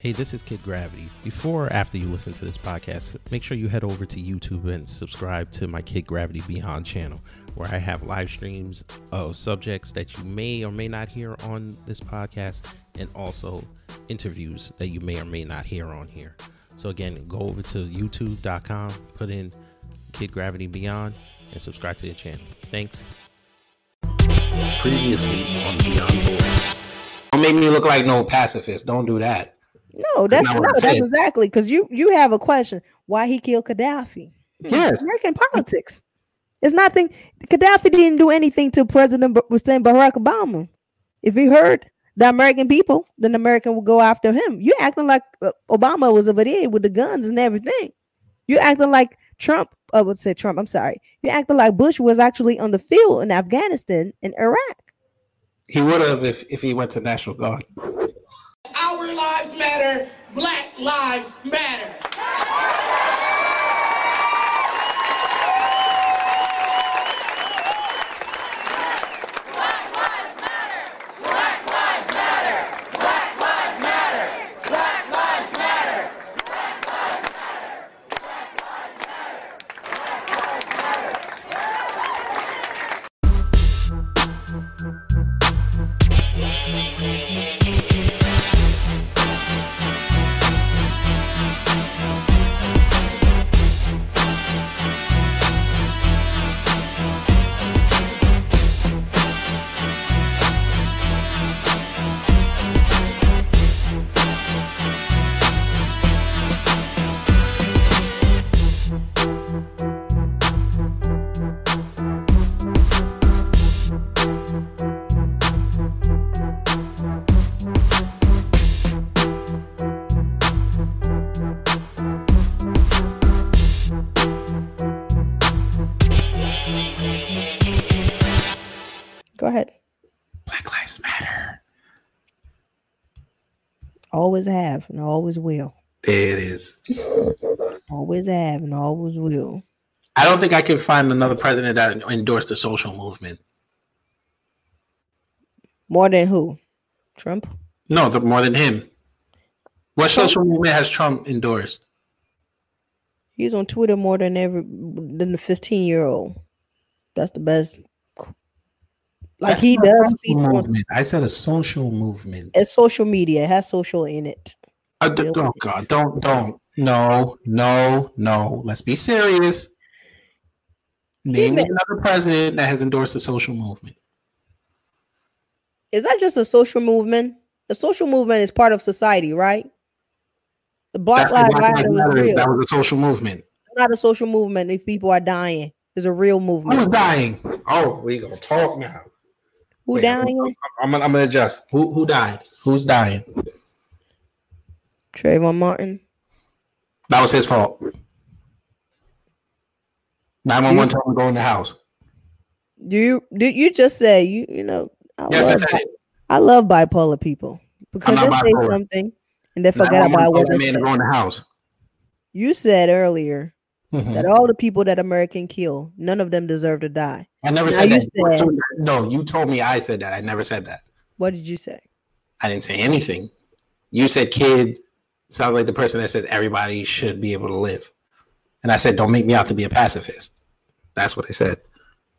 Hey, this is Kid Gravity. Before or after you listen to this podcast, make sure you head over to YouTube and subscribe to my Kid Gravity Beyond channel, where I have live streams of subjects that you may or may not hear on this podcast, and also interviews that you may or may not hear on here. So, again, go over to youtube.com, put in Kid Gravity Beyond, and subscribe to the channel. Thanks. Previously on Beyond Borders. Don't make me look like no pacifist. Don't do that. No, that's not no, that's said. exactly because you you have a question why he killed Gaddafi. Hmm, Yes. American politics. It's nothing. Gaddafi didn't do anything to President Ba- Hussein Barack Obama. If he hurt the American people, then American will go after him. You acting like uh, Obama was over there with the guns and everything. You acting like Trump. I would say Trump. I'm sorry. You acting like Bush was actually on the field in Afghanistan and Iraq. He would have if, if he went to National Guard. Our lives matter. Black lives matter. Black Lives Matter. Always have and always will. There it is. Always have and always will. I don't think I can find another president that endorsed the social movement. More than who? Trump? No, the, more than him. What Trump? social movement has Trump endorsed? He's on Twitter more than ever than the 15 year old. That's the best. Like That's he does social speak on movement. I said a social movement. it's social media. It has social in it. Uh, d- oh Gates. God! Don't don't no no no. Let's be serious. Name me meant- another president that has endorsed the social movement. Is that just a social movement? A social movement is part of society, right? The Black Lives Matter Lives is real. That was a social movement. It's not a social movement if people are dying. It's a real movement. Who's dying? Oh, we gonna talk now. Who dying? I'm, I'm gonna, I'm gonna adjust. Who who died? Who's dying? Trayvon Martin. That was his fault. Nine one one told him to go in the house. Do you did you just say you you know I Yes, I love said. I love bipolar people because they say something and they forget about what they said. go in the house. You said earlier Mhm. that all the people that American kill, none of them deserve to die. I never Now said you that. said- no, you told me I said that. I never said that. What did you say? I didn't say anything. You said kid sounds like the person that says everybody should be able to live. And I said, don't make me out to be a pacifist. That's what I said.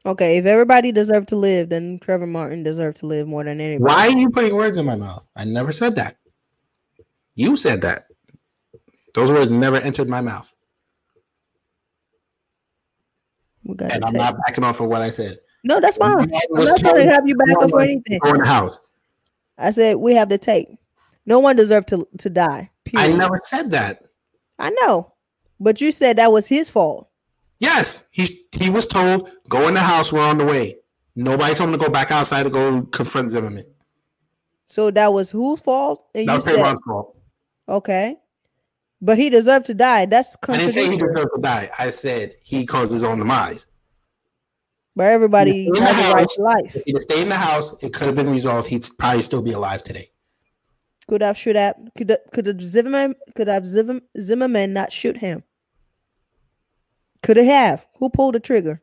Okay, if everybody deserved to live, then Trevor Martin deserved to live more than anybody. Why are you putting words in my mouth? I never said that. You said that. Those words never entered my mouth. We got And I'm not backing off of what I said. No, that's fine. I'm not trying to have you back up for anything. Go in the house. I said we have to take. No one deserved to to die. I never said that. I know, but you said that was his fault. Yes, he he was told go in the house. We're on the way. Nobody told him to go back outside to go confront Zimmerman. So that was whose fault? And That you was said Trayvon's fault. okay, but he deserved to die. That's I didn't say he deserved to die. I said he caused his own demise. But everybody has a right to life. If he'd stayed in the house, it could have been resolved. He'd probably still be alive today. Could have shoot at could could have Zimmerman could have Zimmerman, Zimmerman not shoot him? Could it have? Who pulled the trigger?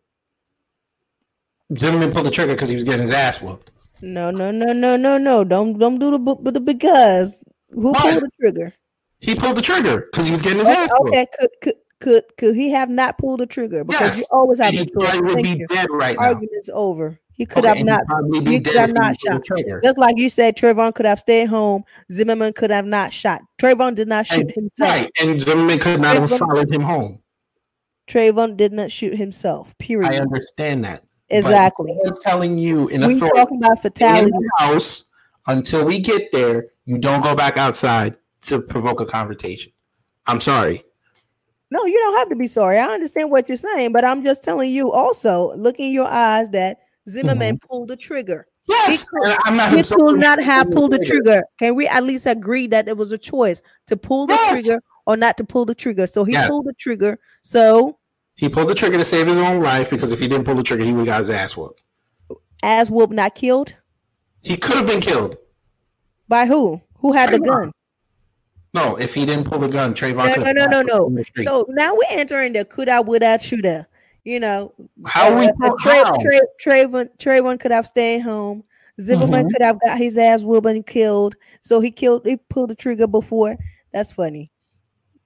Zimmerman pulled the trigger because he was getting his ass whooped. No, no, no, no, no, no. Don't don't do the the because. Who pulled the trigger? He pulled the trigger because he was getting his oh, ass. Okay, okay. Could, could could could he have not pulled the trigger? Because you always have He the choice. would Thank be you. dead right now. Argument's over. He could Okay, have not. be he could have not shot. Just like you said, Trayvon could have stayed home. Zimmerman could have not shot. Trayvon did not shoot And- himself. Right, and Zimmerman could not have followed him home. Trayvon did not shoot himself. Period. I understand that. Exactly. someone's telling you in We talking about stay in fatality. the house until we get there. You don't go back outside to provoke a confrontation. I'm sorry. No, you don't have to be sorry. I understand what you're saying, but I'm just telling you also, look in your eyes that Zimmerman mm-hmm. pulled the trigger. Yes, could- I'm not He could not have pulled the trigger. Can we at least agree that it was a choice to pull the Yes. trigger or not to pull the trigger? So he Yes. pulled the trigger. So He pulled the trigger to save his own life because if he didn't pull the trigger, he would have got his ass whooped. as Whoop not killed He could have been killed. by who? Who had the gun? No, if he didn't pull the gun, Trayvon. No, could no, have no, no, no. in the street. So now we're entering the coulda, woulda, shoulda. You know, how we uh, know Tra- how? Tra- Trayvon, Trayvon could have stayed home. Zimmerman Mhm. could have got his ass whooped and killed. So he killed. He pulled the trigger before. That's funny.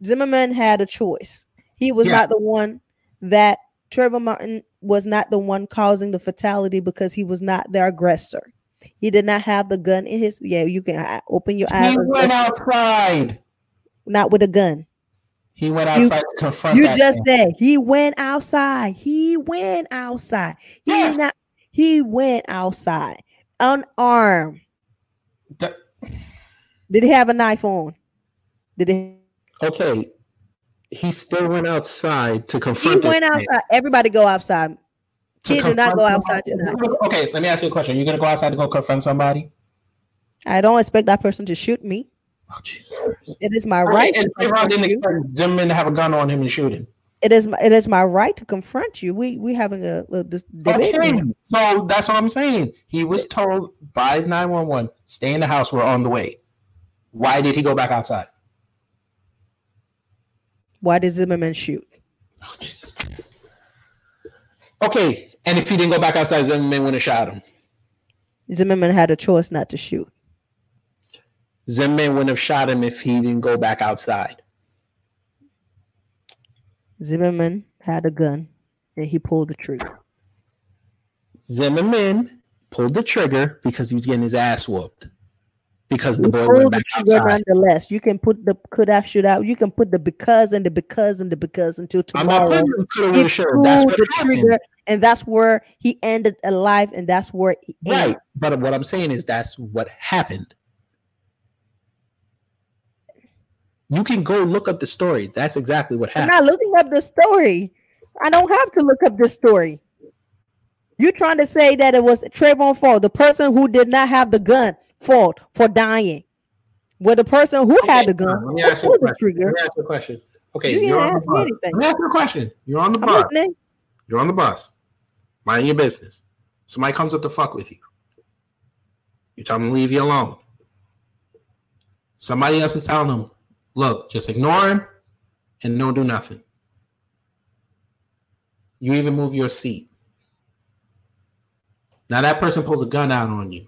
Zimmerman had a choice. He was Yeah. not the one that Trayvon Martin was not the one causing the fatality because he was not the aggressor. He did not have the gun in his. Yeah, you can open your eyes. He went outside. Not with a gun. He went You- outside to confront You just man. said he went outside. He went outside. He Yes. not. He went outside unarmed. Did he have a knife on? Did he? Okay, he still went outside to confront. He went man. outside. Everybody go outside. Kids do not go outside somebody. tonight. Okay, let me ask you a question. Are You're gonna go outside to go confront somebody? I don't expect that person to shoot me. Oh, It is my Right, right. and Trayvon didn't expect Zimmerman to have a gun on him and shoot him. It is. my- It is my right to confront you. We we having a, a debate. Okay, so that's what I'm saying. He was told by 911, stay in the house, we're on the way. Why did he go back outside? Why did Zimmerman shoot? Oh, Okay, and if he didn't go back outside, Zimmerman would have shot him. Zimmerman had a choice not to shoot. Zimmerman wouldn't have shot him if he didn't go back outside. Zimmerman had a gun, and he pulled the trigger. Zimmerman pulled the trigger because he was getting his ass whooped. Because the boy went pulled the back outside. nonetheless. You can put the could have shoot out. You can put the because and the because and the because until I'm not tomorrow. putting him coulda, He woulda, shoulda. That's what the happened. trigger, and that's where he ended alive, and that's where he Right. ended. But what I'm saying is that's what happened. You can go look up the story. That's exactly what happened. I'm not looking up the story. I don't have to look up the story. You're trying to say that it was Trayvon fault, the person who did not have the gun fault for dying. Well, the person who had the gun Let me ask you a question. Let me ask you a question. Okay, You didn't you're on the ask me anything. Let me ask you a question. You're on the listening. You're on the bus. Mind your business. Somebody comes up to fuck with you. You tell them to leave you alone. Somebody else is telling them, look, just ignore him and don't do nothing. You even move your seat. Now that person pulls a gun out on you.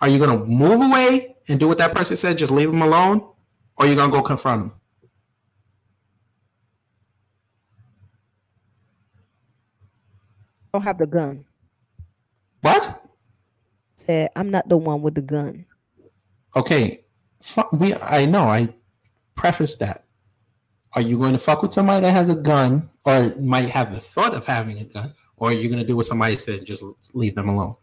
Are you gonna move away and do what that person said, just leave him alone? Or are you gonna go confront him? Don't have the gun. What? Said I'm not the one with the gun. Okay, we I know I prefaced that. Are you going to fuck with somebody that has a gun, or might have the thought of having a gun, or are you going to do what somebody said, and just leave them alone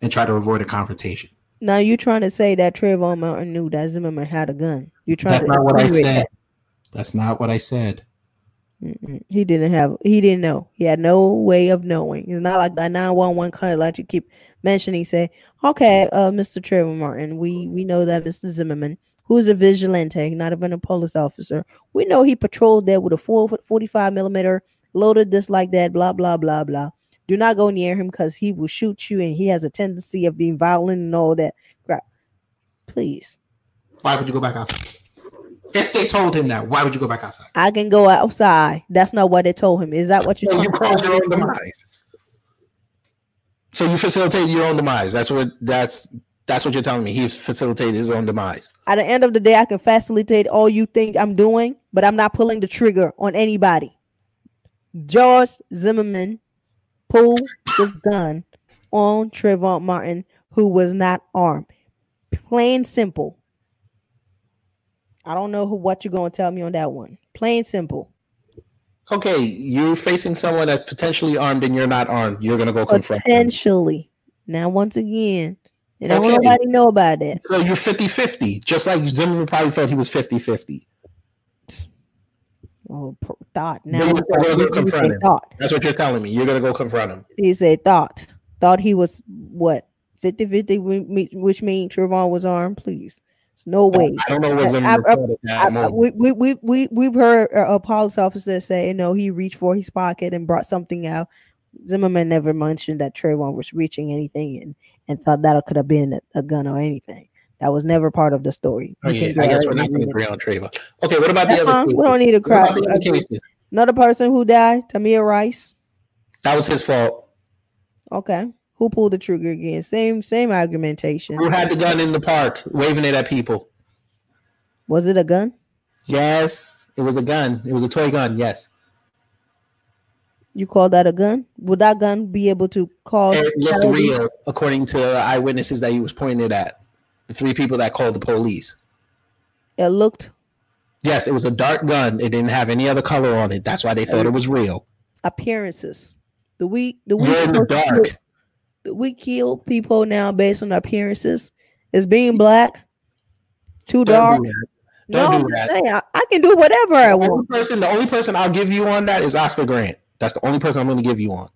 and try to avoid a confrontation? Now you're trying to say that Trayvon Martin knew that Zimmerman had a gun. You're trying That's to not what I said. that. That's not what I said. Mm-mm. He didn't have. He didn't know. He had no way of knowing. It's not like that nine one one of like you keep mentioning. Say, okay, uh, Mr. Trevor Martin, we we know that Mr. Zimmerman, who's a vigilante, not even a police officer, we know he patrolled there with a four 45 millimeter, loaded this like that, blah blah blah blah. Do not go near him because he will shoot you, and he has a tendency of being violent and all that crap. Please, Why would you go back outside? If they told him that, why would you go back outside? I can go outside. That's not what they told him. Is that what you're So you caused your own demise. So you facilitated your own demise. That's what that's That's what you're telling me. He's facilitated his own demise. At the end of the day, I can facilitate all you think I'm doing, but I'm not pulling the trigger on anybody. George Zimmerman pulled the gun on Trayvon Martin, who was not armed. Plain simple. I don't know who, what you're going to tell me on that one. Plain simple. Okay, you're facing someone that's potentially armed and you're not armed. You're gonna go confront. them. Potentially. Now, once again, and don't nobody know about that. So you're 50-50, just like Zimmerman probably thought he was 50-50. Oh, thought. But Now, you're gonna go he confront him. thought. That's what you're telling me. You're gonna go confront him. He said thought. Thought he was what 50 50, which means Trayvon was armed. Please. No way. I don't know what I- Zimmerman I- thought at that I, moment. we, we, we, we, we've heard a, a police officer say, you know, he reached for his pocket and brought something out. Zimmerman never mentioned that Trayvon was reaching anything and, and thought that could have been a, a gun or anything. That was never part of the story. Oh, yeah, I guess we're not going to agree on Trayvon. Okay, what about That's the other fine. cases? We don't need to cry. about the other cases? Another person who died, Tamir Rice. That was his fault. Okay. Who pulled the trigger again? Same same argumentation. Who had the gun in the park, waving it at people? Was it a gun? Yes, it was a gun. It was a toy gun. Yes, You call that a gun? Would that gun be able to cause it looked fatality? real, according to eyewitnesses that he was pointed at. The three people that called the police. It looked Yes, it was a dark gun. It didn't have any other color on it. That's why they thought it was real. appearances. The we the we You're in the dark. We kill people now based on appearances. Is being black too dark? Don't do that. No, Don't I'm that. saying I, I can do whatever I The only want. person, the only person I'll give you on that is Oscar Grant. That's the only person I'm going to give you on.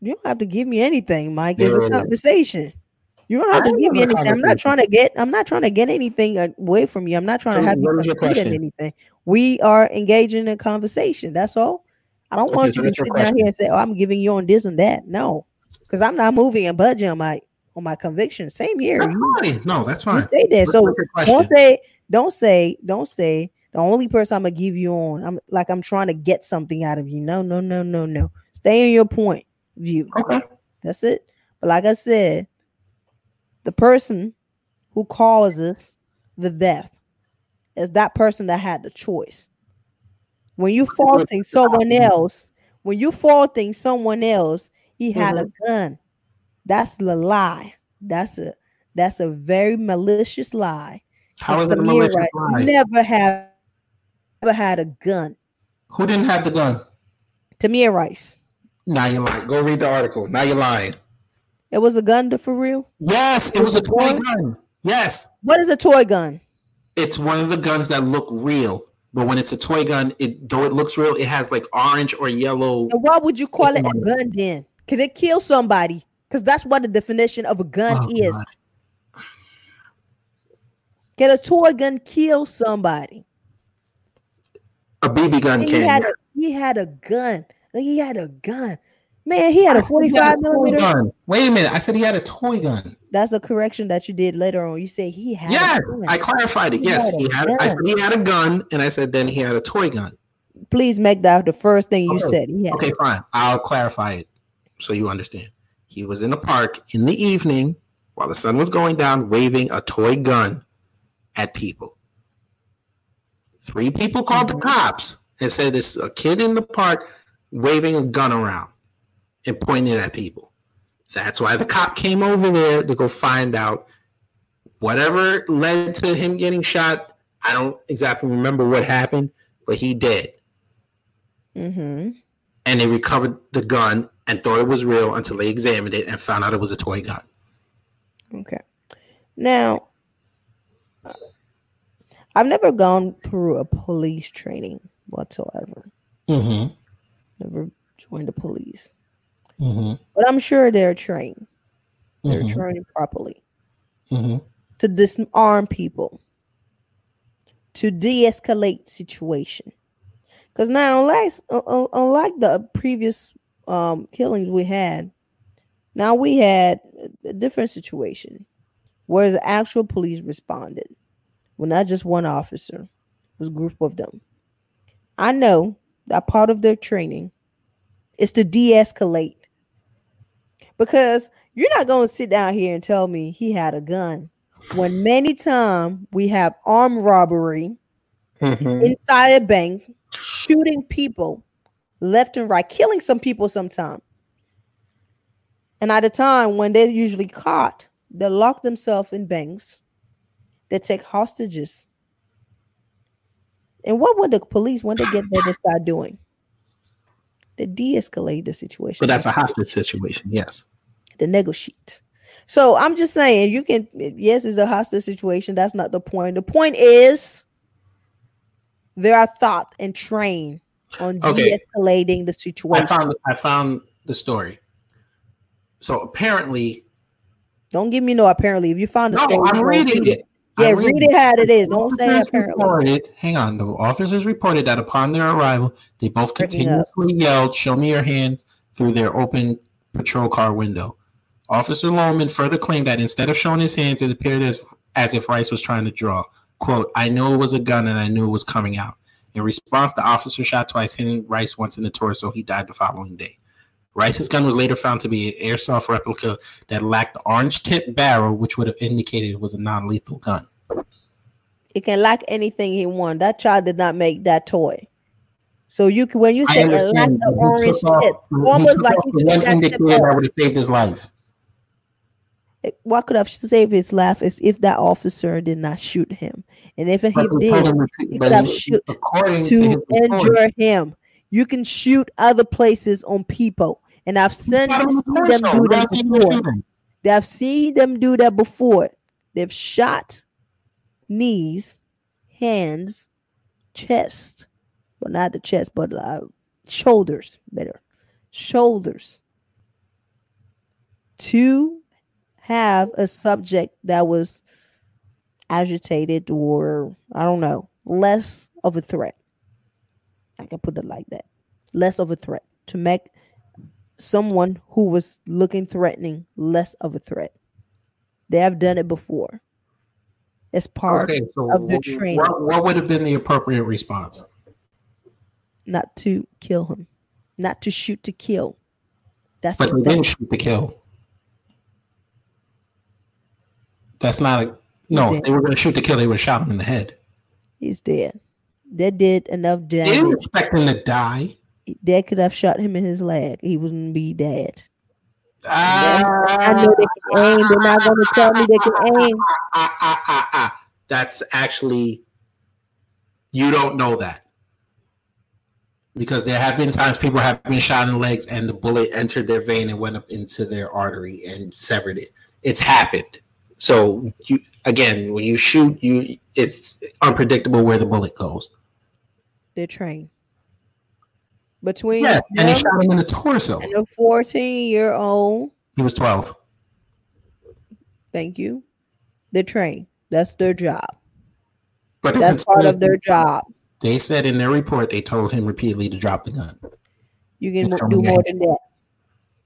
You don't have to give me anything, Mike. It's a conversation. You don't have I to give me anything. I'm not trying to get. I'm not trying to get anything away from you. I'm not trying So to have you what was in question? anything. We are engaging in a conversation. That's all. I don't Okay, want so you to sit down here and say, "Oh, I'm giving you on this and that." No, because I'm not moving and budging on my on my conviction. Same here. That's fine. No, that's you fine. stay there. So don't say, don't say, don't say. The only person I'm gonna give you on, I'm like I'm trying to get something out of you. No, no, no, no, no. Stay in your point view. Okay. That's it. But like I said, the person who causes the death is that person that had the choice. When you faulting someone else, when you faulting someone else, he had a gun. That's the lie. That's a that's a very malicious lie. How is Mr. it a malicious Mira lie? Never have never had a gun. Who didn't have the gun? Tamir Rice. Now you're lying. Go read the article. Now you're lying. It was a gun to, for real. Yes, it was a toy gun. Yes, What is a toy gun? it's one of the guns that look real, but when it's a toy gun, it though it looks real, it has like orange or yellow. And why would you call it a gun then? Could it kill somebody? Because that's what the definition of a gun Oh, is. God. Can a toy gun kill somebody? A BB gun He can. had a he had a gun. Like he had a gun. Man, he had a He had 45 a millimeter. gun. Wait a minute. I said he had a toy gun. That's a correction that you did later on. You say he had Yes, a gun. I clarified it. He Yes, had he had. I said he had a gun, and I said then he had a toy gun. Please make that the first thing you Okay. said. Okay, fine. I'll clarify it so you understand. He was in a park in the evening while the sun was going down, waving a toy gun at people. Three people called the cops and said it's a kid in the park waving a gun around and pointing at people. That's why the cop came over there to go find out whatever led to him getting shot. I don't exactly remember what happened, but he did Mm-hmm. and they recovered the gun and thought it was real until they examined it and found out it was a toy gun. Okay. Now, I've never gone through a police training whatsoever. Mm-hmm. Never joined the police, Mm-hmm. but I'm sure they're trained. They're Mhm. trained properly Mm-hmm. to disarm people, to de-escalate situation. Because now, unlike uh, uh, unlike the previous um, killings we had, now we had a different situation, whereas the actual police responded. Well, not just one officer, it was a group of them. I know that part of their training is to de-escalate because You're not going to sit down here and tell me he had a gun when many times we have armed robbery Mhm. inside a bank, shooting people left and right, killing some people sometime. And at a time when they're usually caught, they lock themselves in banks, they take hostages. And what would the police, when they get there, they start doing? They de-escalate the situation. But that's a hostage situation. Yes. They negotiate. So I'm just saying, you can yes, it's a hostage situation. That's not the point. The point is there are thought and trained on Okay. de-escalating the I situation. found I found the story. So apparently, Don't give me no apparently. If you found the no, story, I'm reading it. Yeah, read it how it is. Don't say apparently. Reported, hang on. The officers reported that upon their arrival, they both continuously yelled, "Show me your hands!" through their open patrol car window. Officer Loehmann further claimed that instead of showing his hands, it appeared as as if Rice was trying to draw. "Quote: I knew it was a gun and I knew it was coming out." In response, the officer shot twice, hitting Rice once in the torso. He died the following day. Rice's gun was later found to be an airsoft replica that lacked the orange tip barrel, which would have indicated it was a non-lethal gun. It can lack anything he wants. That child did not make that toy. So you can when you say it lack understand, the orange off- tip, almost like he took one indicator that would have saved his life. what could have saved his life is if that officer did not shoot him. And if he But did, you him he could have he- shoot to, to his report, injure him. You can shoot other places on people. And I've seen, shot him in the seen them do that before. I've seen them do that before. They've shot knees, hands, chest, but not the chest, but uh, shoulders, better, shoulders, to have a subject that was agitated or I don't know, less of a threat. I can put it like that. Less of a threat to make someone who was looking threatening less of a threat. They have done it before. It's part Okay, so of the what- training. What, what would have been the appropriate response? not to kill him, not to shoot to kill. That's But the they thing. didn't shoot to kill. That's not a no. If they were going to shoot to kill, they would have shot him in the head. He's dead. They did enough damage. They didn't expect him to die. They could have shot him in his leg. He wouldn't be dead. Ah, I know they can aim. They're not going to tell me they can aim. ah, ah. That's actually you don't know that because there have been times people have been shot in the legs and the bullet entered their vein and went up into their artery and severed it. It's happened. So you again, when you shoot, you it's unpredictable where the bullet goes. They're trained. Between Yes, and they shot him in the torso. and a 14 year old, He was twelve. thank you. They're. That's their job. But That's part of their job. They said in their report they told him repeatedly to drop the gun. You can do more than that.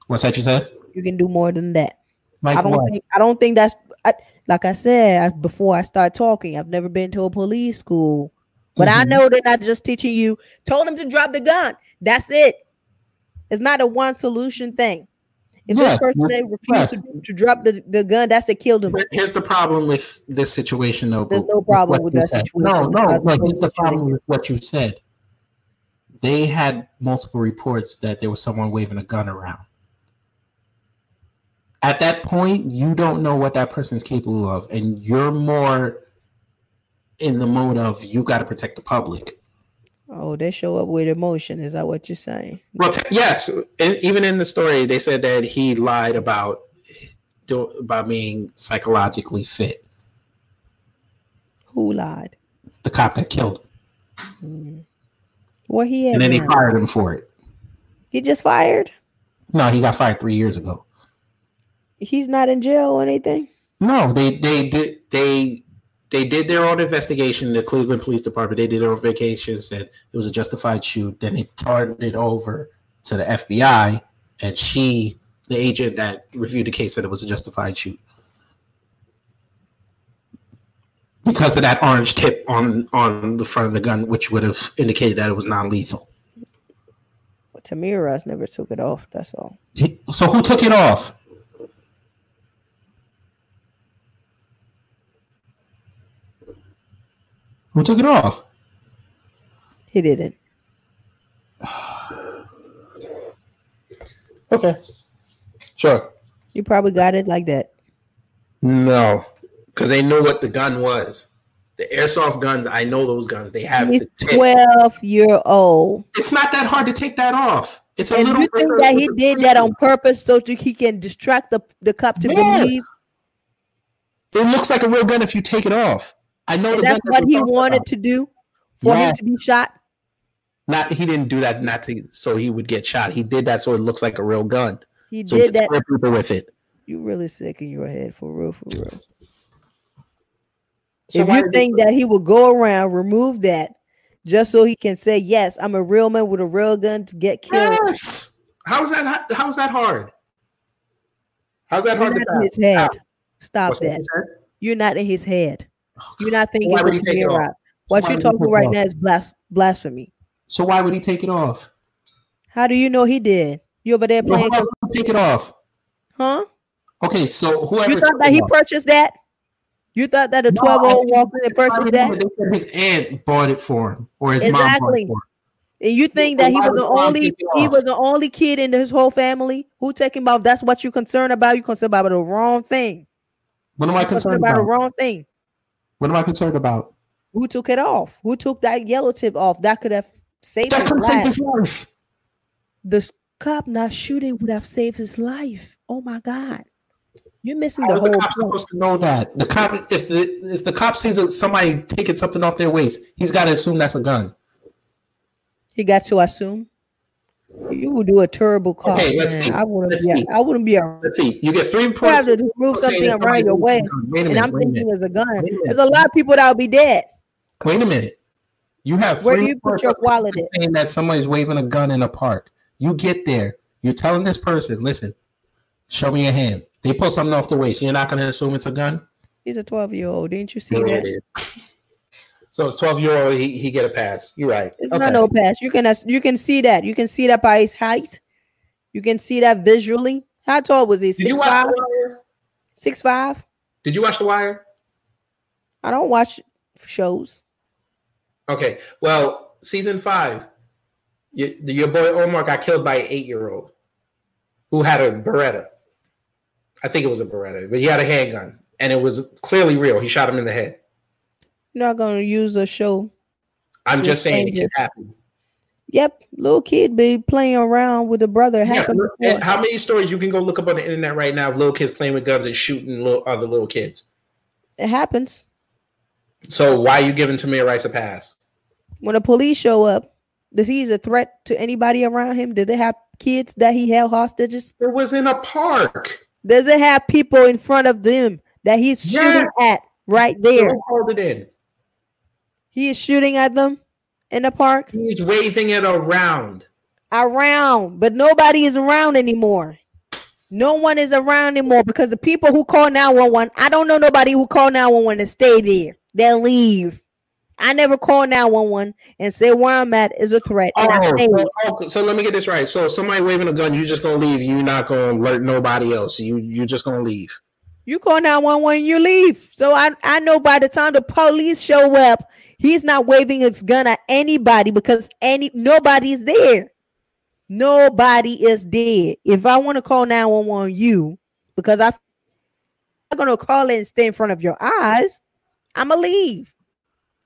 What's that you said? You can do more than that. Like I don't what? think I don't think that's I, like I said I, before I start talking. I've never been to a police school, but I Mhm. know they're not just teaching you. Told them to drop the gun. That's it. It's not a one solution thing. If Yes, this person yes, they refuse yes. to, to drop the, the gun, that's it killed them. Here's the problem with this situation, though. There's no problem what with that said. situation. No, no. Like here's the problem with what you said. They had multiple reports that there was someone waving a gun around. At that point, you don't know what that person is capable of, and you're more in the mode of you got to protect the public. Oh, they show up with emotion. Is that what you're saying? Well, t- yes. e- Even in the story, they said that he lied about about being psychologically fit. Who lied? The cop that killed him, Mm. Well, he had and then he fired him for it. he just fired. No, he got fired three years ago. He's not in jail or anything. No, they they did they they did their own investigation. The Cleveland Police Department they did their own vacation, said it was a justified shoot. Then they turned it over to the FBI, and she, the agent that reviewed the case, said it was a justified shoot because of that orange tip on on the front of the gun, which would have indicated that it was non lethal. But Tamir Rice never took it off. That's all. So who took it off? Who took it off? He didn't. Okay. Sure. You probably got it like that. No, because they knew what the gun was. The airsoft guns, I know those guns. They have He's the 12 year old. It's not that hard to take that off. It's a And little. you think that he did that on purpose so that he can distract the, the cop to Yes. believe It looks like a real gun if you take it off. I know that's what he wanted about. to do for him to be shot? Not he didn't do that not to so he would get shot. He did that so it looks like a real gun. He So did could that. people with it. You really sick in your head for real, for real. So if you think that he will go around remove that just so he can say yes, I'm a real man with a real gun to get killed. Yes. How's that? How's that hard? How's that You're hard to his head. Stop What's that. in his head? You're not in his head. You're not thinking why would of he take it off? What why you're talking right off? now is blas- blasphemy. So why would he take it off? How do you know he did? You over there So playing, take it off? huh? Okay, so whoever You thought that he off- purchased that? You thought that a 12 year old walked in and purchased that? remember they said His aunt bought it for him, or his mom bought it for him. And you think So that he was the only he off? was the only kid in his whole family who taking about that's what you're concerned about? You concerned about the wrong thing. What am I concerned concerned about the wrong thing. What am I concerned about? Who took it off? Who took that yellow tip off? That could have saved That his could save life. his life. The cop not shooting would have saved his life. Oh my god. You're missing How the is the whole cop supposed to know that? The cop, if the if the cop sees somebody taking something off their waist, he's got to assume that's a gun. He got to assume. You would do a terrible call. Okay, let's man. see. I wouldn't see. I wouldn't be. A, Let's see. You get three you have to saying something around your used a waist, gun. Wait a and. I'm thinking it's a gun. A. There's a lot of people that will be dead. Wait a minute. You have Where do you put your wallet saying that somebody's waving a gun in a park. You get there. You're telling this person, listen, show me your hand. They pull something off the waist. You're not going to assume it's a gun. He's a 12 year old. Didn't you see Yeah, that? It is. So it's 12 year old. He, he get a pass. You're right. It's Okay. not no pass. You can you can see that. You can see that by his height. You can see that visually. How tall was he? Did you Six watch five? the wire? Six five? Did you watch the wire? I don't watch shows. Okay. Well, season five, your, your boy Omar got killed by an eight year old who had a Beretta. I think it was a Beretta, but he had a handgun and it was clearly real. He shot him in the head. You're not gonna use a show. I'm just saying it can happen. Yep, little kid be playing around with a brother. Yeah, look- how many stories you can go look up on the internet right now of little kids playing with guns and shooting little other little kids? It happens So why are you giving Tamir Rice a pass? when the police show up. Does he's a threat to anybody around him? Did they have kids that he held hostages? It was in a park. Does it have people in front of them that he's shooting at right there? Who called it in? He is shooting at them in the park He's waving it around. around, but nobody is around anymore. No one is around anymore because the people who call 911, I don't know nobody who call 911 to stay there. They'll leave. I never call 911 and say where I'm at is a threat. And I Oh, so, oh, so let me get this right. So somebody waving a gun, you just gonna leave. You're not gonna alert nobody else. You you just gonna leave. You call 911, you leave. So I, I know by the time the police show up, he's not waving his gun at anybody because any nobody is there. Nobody is dead. If I want to call 911 you, because I'm not gonna call it and stay in front of your eyes, I'ma leave.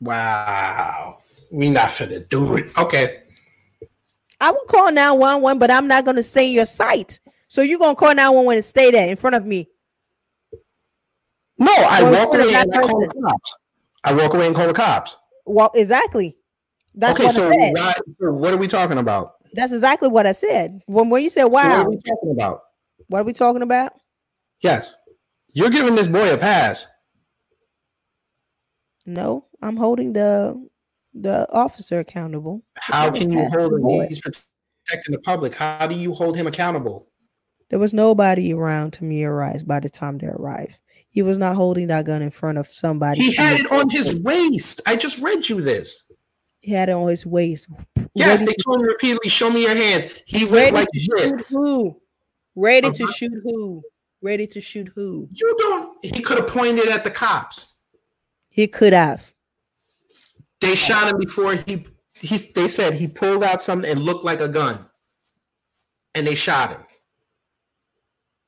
Wow. We not finna do it. Okay. I will call 911, but I'm not gonna stay in your sight. So you're gonna call 911 and stay there in front of me. No, I Or walk away and I call the cops. I walk away and call the cops. Well, exactly. That's okay, what so, I said. why, so what are we talking about? That's exactly what I said. When when you said, So What are we talking about? what are we talking about? Yes. You're giving this boy a pass. No, I'm holding the the officer accountable. How can you hold him? He's protecting the public. How do you hold him accountable? There was nobody around Tamir Rice by the time they arrived. He was not holding that gun in front of somebody. He had it on his waist. I just read you this. He had it on his waist. Yes, ready they to, told him repeatedly, show me your hands. He went like to shoot this. who? Ready to Uh-huh. shoot who? Ready to shoot who? You don't he could have pointed at the cops. He could have. They shot him before he he. They said he pulled out something and looked like a gun, and they shot him.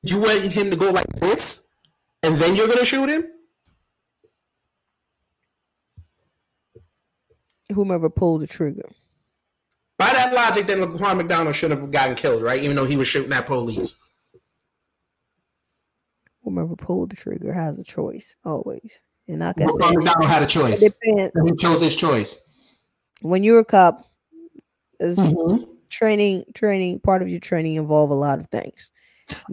You want him to go like this, and then you're gonna shoot him? Whomever pulled the trigger. By that logic, then Laquan McDonald should have gotten killed, right? Even though he was shooting at police. Whomever pulled the trigger has a choice always. And like I Laquan said, McDonald had a choice. depends. And he chose his choice. When you're a cop, is Mhm. training training part of your training involve a lot of things.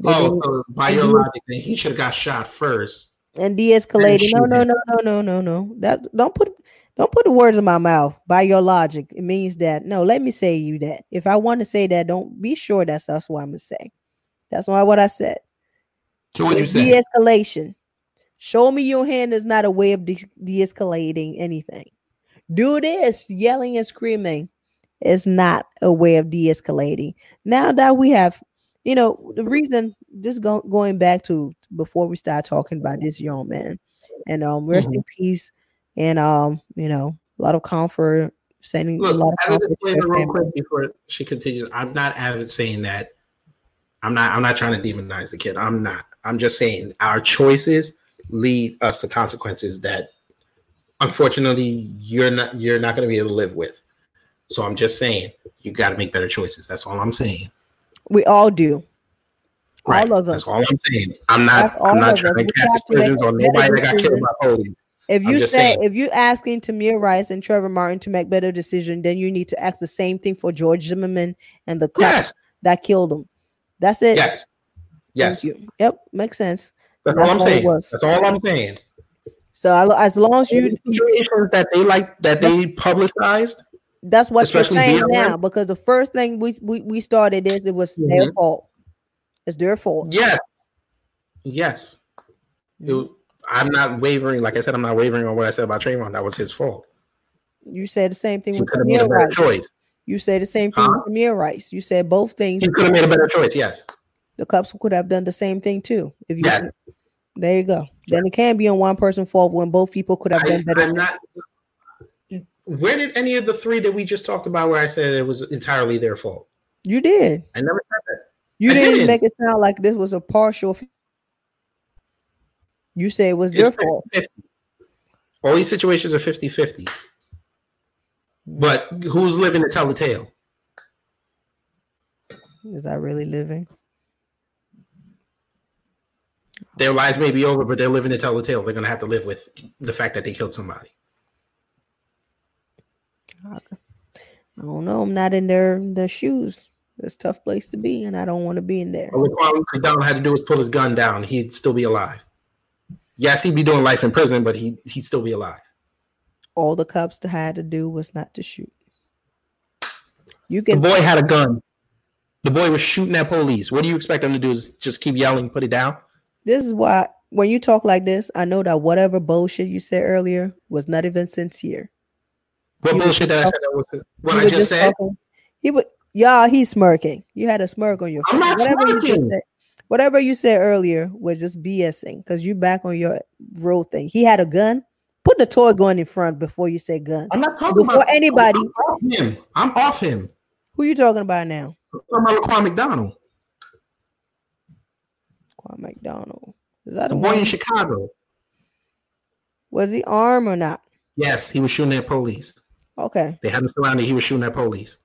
Oh, so by your logic, then he should have got shot first. and de-escalating. No, no, no, no, no, no, no. That don't put don't put the words in my mouth. By your logic, it means that no. Let me say you that. If I want to say that, don't be sure that's that's what I'm gonna say. That's not what I said. So what'd you say? De-escalation. Show me your hand is not a way of de- de-escalating anything. Do this yelling and screaming is not a way of de-escalating. Now that we have, you know, the reason just go, going back to before we start talking about this young man, and um, rest in peace, and um, you know, a lot of comfort, sending a Look, lot of a comfort. real quick before she continues, I'm not avid saying that. I'm not. I'm not trying to demonize the kid. I'm not. I'm just saying our choices lead us to consequences that, unfortunately, you're not. You're not going to be able to live with. So I'm just saying you got to make better choices. That's all I'm saying. We all do. Right. All of us. That's all I'm saying. I'm not. That's I'm not trying us. to cast have to make aspersions on nobody that got killed by police. If you say saying. if you asking Tamir Rice and Trevor Martin to make better decision, then you need to ask the same thing for George Zimmerman and the cops Yes. that killed him. That's it. Yes. Yes. Yep, makes sense. That's That's all I'm saying. That's all I'm saying. So I- as long as you, situations that they like that they publicized. That's what you're saying BLM. now. Because the first thing we we, we started is it was their Mhm. fault. It's their fault. Yes. Yes. It- I'm not wavering. Like I said, I'm not wavering on what I said about Trayvon. That was his fault. You said the same thing He with could have made a Tamir better Rice. choice. You said the same thing Huh? with Tamir Rice. You said both things. He could have made a better choice. Yes. The cops could have done the same thing too. If you, Yes. there you go. Then it can't be on one person's fault when both people could have I, done better. I'm not. Where did any of the three that we just talked about, where I said it was entirely their fault? You did. I never said that. You didn't didn't. make it sound like this was a partial. You say it was It's their 50, fault. 50. All these situations are 50 50. But who's living to tell the tale? Is that really living? Their lives may be over, but they're living to tell the tale. They're going to have to live with the fact that they killed somebody. Don't know. I'm not in their their shoes. It's a tough place to be, and I don't want to be in there. All Laquan McDonald had to do was pull his gun down. He'd still be alive. Yes, he'd be doing life in prison, but he, he'd still be alive. All the cops had to do was not to shoot. You get The boy had a gun. The boy was shooting at police. What do you expect him to do? Is just keep yelling, put it down? this is why when you talk like this, I know that whatever bullshit you said earlier was not even sincere. What bullshit that I just said? That was what I was just said. talking- he would y'all he's smirking. You had a smirk on your face. I'm not whatever you smirking. said, whatever you said earlier was just BSing because you back on your road thing. He had a gun. Put the toy gun in front before you say gun. I'm not talking Before about anybody- I'm off him. I'm off him. Who you talking about now? I'm talking about Laquan McDonald, Quan McDonald. Is that the the boy in? Chicago. Was he armed or not? Yes, he was shooting at police. Okay. They had him surrounded. He was shooting at police.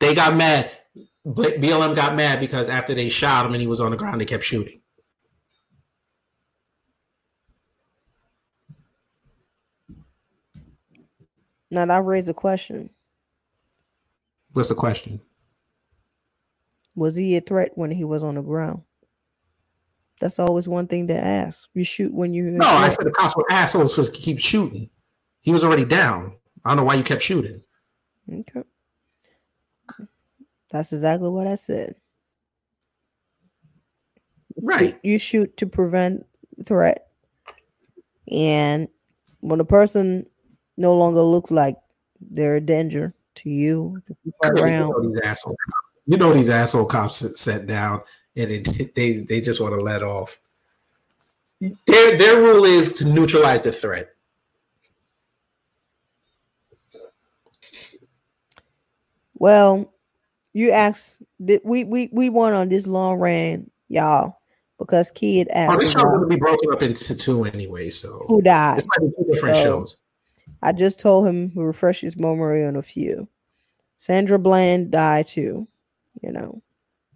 They got mad. But BLM got mad because after they shot him and he was on the ground, they kept shooting. Now that raised a question. What's the question? Was he a threat when he was on the ground? That's always one thing to ask. You shoot when you No, I said the cops were assholes for keep shooting. He was already down. I don't know why you kept shooting. Okay. That's exactly what I said. Right. You shoot to prevent threat. And when a person no longer looks like they're a danger to you, people You around, know these asshole cops. You know these asshole cops that sat down and it, they they just want to let off. Their their rule is to neutralize the threat. Well, you asked that we we we went on this long rant, y'all, because kid Oh, asked this show's gonna be broken up into two anyway, so who died. it's might be two different So- shows. I just told him to refresh his memory on a few. Sandra Bland died too. You know,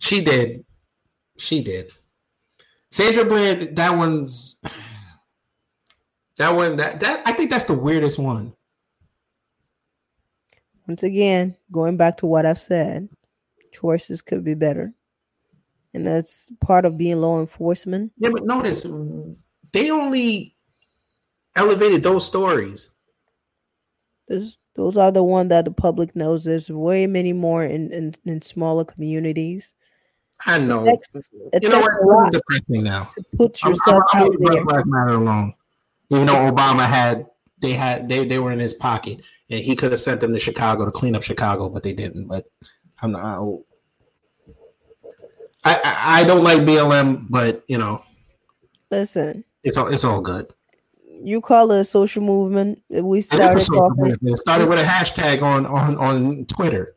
She did. She did. Sandra Bland, that one's that one that that I think that's the weirdest one. Once again, going back to what I've said, choices could be better, and that's part of being law enforcement. Yeah, but notice they only elevated those stories. Those those are the one that the public knows. There's way many more in in, in smaller communities. I know. takes- it you know what? a lot This is depressing now. Put I'm, yourself I'm, I'm out there. Black Matter alone. Even though Obama had they had they, they were in his pocket and he could have sent them to Chicago to clean up Chicago, but they didn't. But I'm not. I I, I don't like BLM, but you know Listen, it's all it's all good. you call it a social movement. We And it's a started. It started with a hashtag on on on Twitter.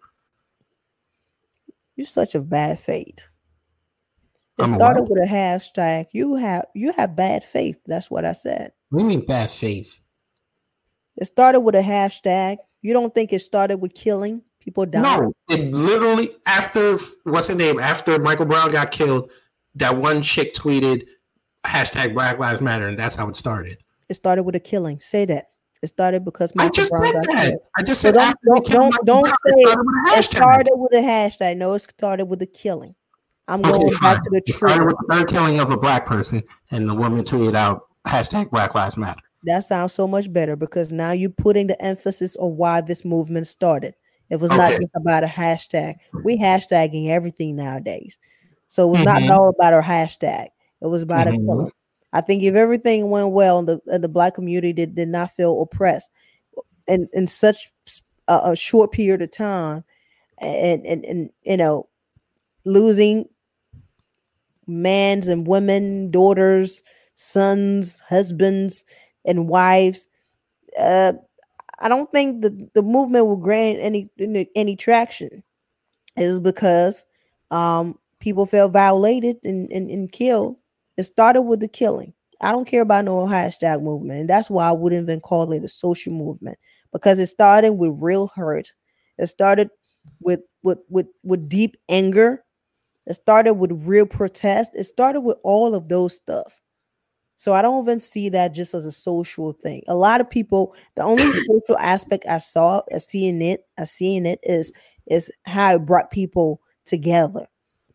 You're such a bad faith. It I'm started with a hashtag. You have you have bad faith. That's what I said. What do you mean bad faith? It started with a hashtag. You don't think it started with killing people dying? No, it literally after what's her name? After Michael Brown got killed, that one chick tweeted hashtag Black Lives Matter, and that's how it started. It started with a killing. Say that. It started because Michael I just Brown said got that. killed. I just So said don't don't don't, don't Brown, say it started with a it hashtag. started with a hashtag. No, it started with a killing. I'm Okay, going fine. back to the It started truth. with the third killing of a black person, and the woman tweeted out hashtag Black Lives Matter. That sounds so much better because now you're putting the emphasis on why this movement started. It was not just about a hashtag. We hashtagging everything nowadays. So it was not Mhm. all about a hashtag. It was about a Mhm. killing. I think if everything went well and the and the black community did, did not feel oppressed in, in such a short period of time and, and and you know losing mans and women, daughters, sons, husbands, and wives. Uh, I don't think the, the movement will grant any any, traction. Is because um, people felt violated and, and, and killed. It started with the killing. I don't care about no hashtag movement, and that's why I wouldn't even call it a social movement because it started with real hurt. It started with with with with deep anger. It started with real protest. It started with all of those stuff. So I don't even see that just as a social thing. A lot of people, the only social aspect I saw as seeing it, as seeing it is is how it brought people together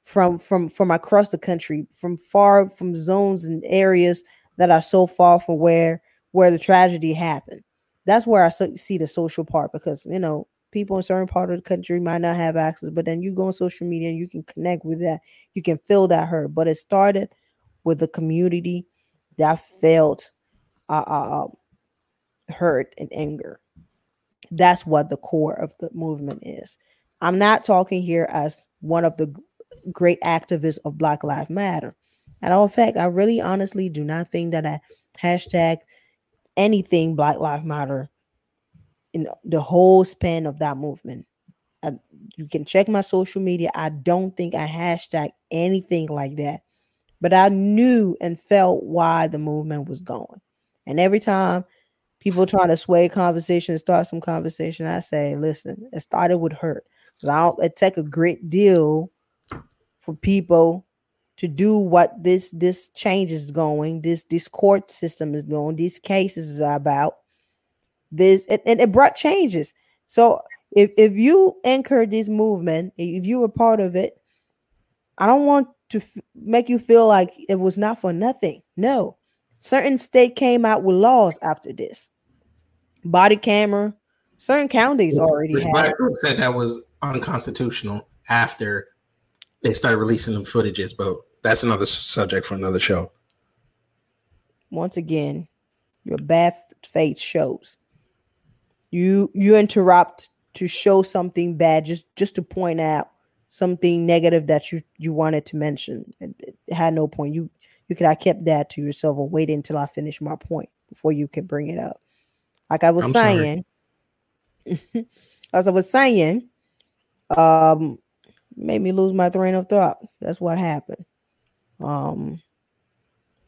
from from from across the country, from far from zones and areas that are so far from where where the tragedy happened. That's where I see the social part because you know people in certain part of the country might not have access, but then you go on social media and you can connect with that. You can feel that hurt. But it started with the community that felt uh, uh, hurt and anger. That's what the core of the movement is. I'm not talking here as one of the great activists of Black Lives Matter. At all fact, I really honestly do not think that I hashtag anything Black Lives Matter in the whole span of that movement. Uh, you can check my social media. I don't think I hashtag anything like that, but I knew and felt why the movement was going. And every time people trying to sway conversation, start some conversation, I say, listen, it started with hurt. 'Cause it take a great deal for people to do what this this change is going, this this court system is going, these cases are about. This and, and it brought changes. So if if you anchor this movement, if you were part of it, I don't want to f- make you feel like it was not for nothing. No, certain state came out with laws after this. Body camera, certain counties already had. said that was unconstitutional after they started releasing them footages, but that's another subject for another show. Once again, your bad faith shows. You you interrupt to show something bad just just to point out something negative that you you wanted to mention. It, had no point. You you could have kept that to yourself or waited until I finish my point before you can bring it up. Like I was I'm saying, as I was saying, Um, made me lose my train of thought. That's what happened. Um,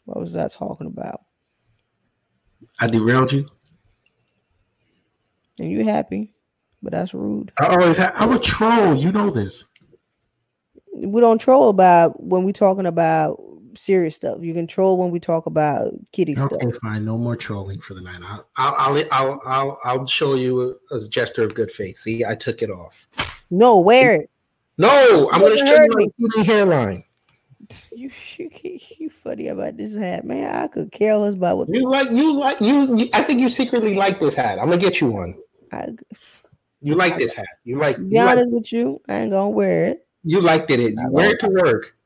what was that talking about? I derailed you. And you happy, but that's rude. I always have, I'm a troll. You know this. We don't troll about when we're talking about serious stuff. You can troll when we talk about kitty Okay, stuff. fine. No more trolling for the night. I'll I'll I'll I'll, I'll, I'll show you a, a gesture of good faith. See, I took it off. No, wear it. No, I'm going to show you my hairline. You, you you funny about this hat, man. I could care less about what You like you like you, you. I think you secretly like this hat. I'm gonna get you one. I You like this hat. You like. be You, like, honest with you. I ain't gonna wear it. You liked it. You wear it to work.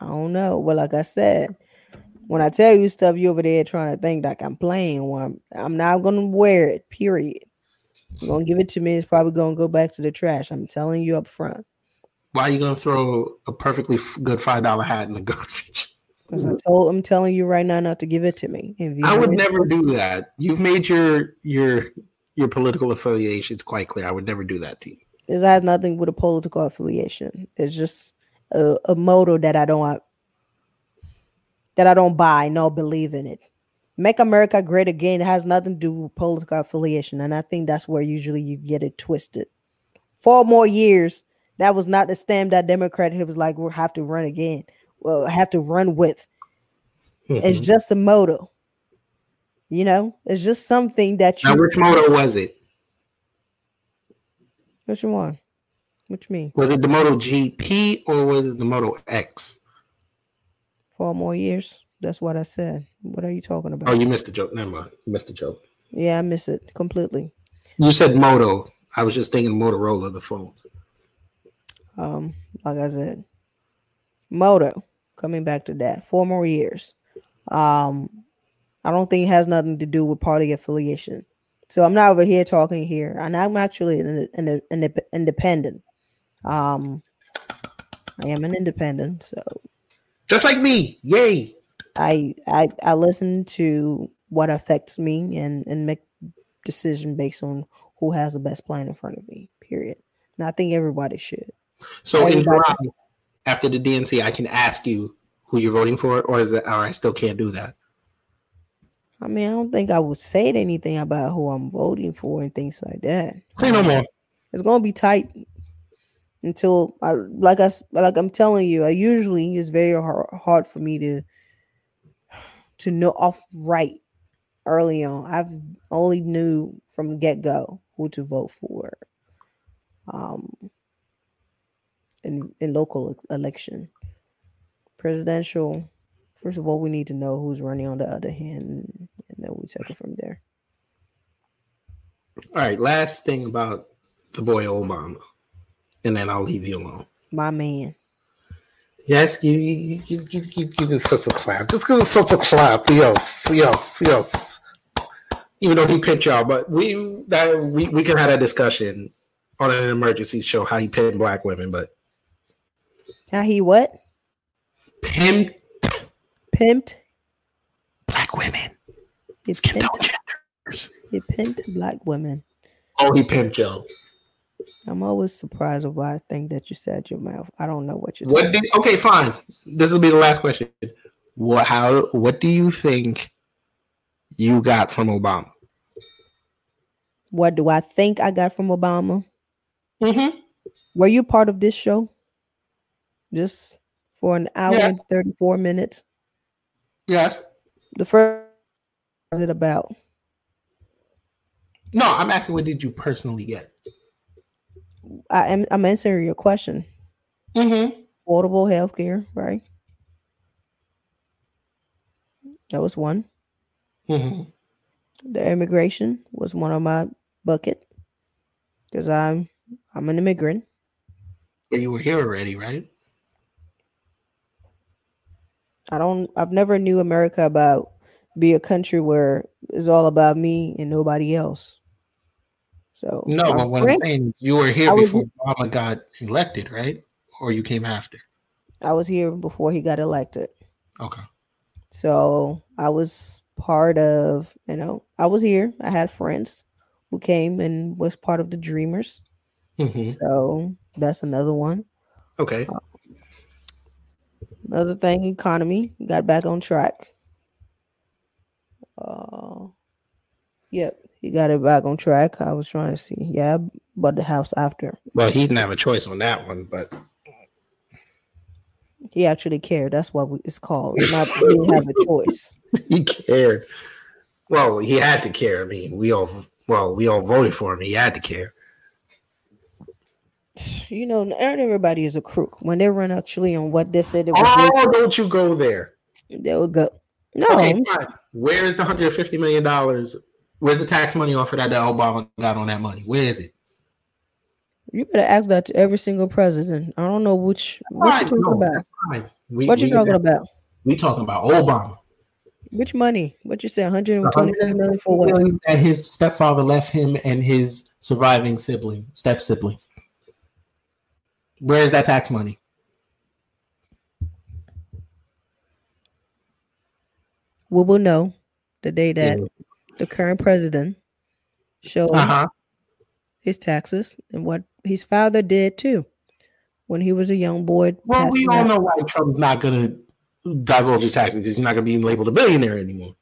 I don't know. But like I said, when I tell you stuff, you over there trying to think like I'm playing one. I'm not gonna wear it. Period. You're gonna give it to me. It's probably gonna go back to the trash. I'm telling you up front. Why are you gonna throw a perfectly good five dollar hat in the garbage? Because I told I'm telling you right now not to give it to me. If you I would it- never do that. You've made your your your political affiliations quite clear. I would never do that to you. It has nothing with a political affiliation. It's just a, a motto that I don't that I don't buy nor believe in it. Make America great again has nothing to do with political affiliation, and I think that's where usually you get it twisted. Four more years. That was not the stamp that Democrat was like we'll have to run again. Well, have to run with. It's Mhm. just a motto. You know, it's just something that you. Now, which motto was it? Which one? Which me? Was it the Moto GP or was it the Moto X? Four more years. That's what I said. What are you talking about? Oh, you missed the joke. Never mind. You missed the joke. Yeah, I miss it completely. You said Moto. I was just thinking Motorola, the phone. Um, like I said, Moto. Coming back to that, four more years. Um, I don't think it has nothing to do with party affiliation. So I'm not over here talking here, and I'm actually an, an, an independent. Um, I am an independent, so Just like me. Yay. I I I listen to what affects me and and make decision based on who has the best plan in front of me. Period. And I think everybody should. So in Everybody- after the DNC, I can ask you who you're voting for, or is it or I still can't do that? I mean, I don't think I would say anything about who I'm voting for and things like that. Say no more. It's gonna be tight until I like I like I'm telling you. I usually it's very hard, hard for me to to know off right early on. I've only knew from get go who to vote for. Um, in in local election, presidential. First of all, we need to know who's running on the other hand, and then we take it from there. All right. Last thing about the boy Obama, and then I'll leave you alone. My man. Yes, you you you you, you give us such a clap. Just give us such a clap. Yes, yes, yes. Even though he picked y'all, but we that we, we can have that discussion on an emergency show how he pimped black women, but How he what? pimped Pimped. black women. He Skip pimped, genders. he pimped black women. Oh, he pimped Joe. I'm always surprised by things that you said your mouth. I don't know what you're What did okay, fine. This will be the last question. What how what do you think you got from Obama? What do I think I got from Obama? Mm-hmm. Were you part of this show? Just for an hour Yeah. and 34 minutes. Yes. The first what is it about? No, I'm asking what did you personally get? I am I'm answering your question. Mm-hmm. Affordable health care, right? That was one. Mm-hmm. The immigration was one of my bucket. Because I'm I'm an immigrant. But you were here already, right? I don't I've never knew America about be a country where it's all about me and nobody else. So No, but what I'm saying, you were here I was- before Obama got elected, right? Or you came after? I was here before he got elected. Okay. So I was part of, you know, I was here. I had friends who came and was part of the Dreamers. Mhm. So that's another one. Okay. Another thing, economy got back on track. Uh, yep, he got it back on track. I was trying to see. Yeah, but the house after Well, he didn't have a choice on that one, but he actually cared. That's what we- it's called. Not he didn't have a choice. he cared. Well, he had to care. I mean, we all well, we all voted for him. He had to care. You know, not everybody is a crook. When they run actually on what they said it was, Oh, don't you go there. they will go. No, Okay. Where's the hundred fifty million dollars? Where's the tax money off of that that Obama got on that money? Where is it? you better ask that to every single president. I don't know which what you talking about. We, What you we- talking about? We talking about Obama. Which money? What you say? One hundred and twenty-five million for what? that his stepfather left him and his surviving sibling, step sibling. Where is that tax money? We will know the day that the current president shows Uh huh. his taxes and what his father did too when he was a young boy. Well, we all out. know why Trump's not going to divulge his taxes because he's not going to be labeled a billionaire anymore.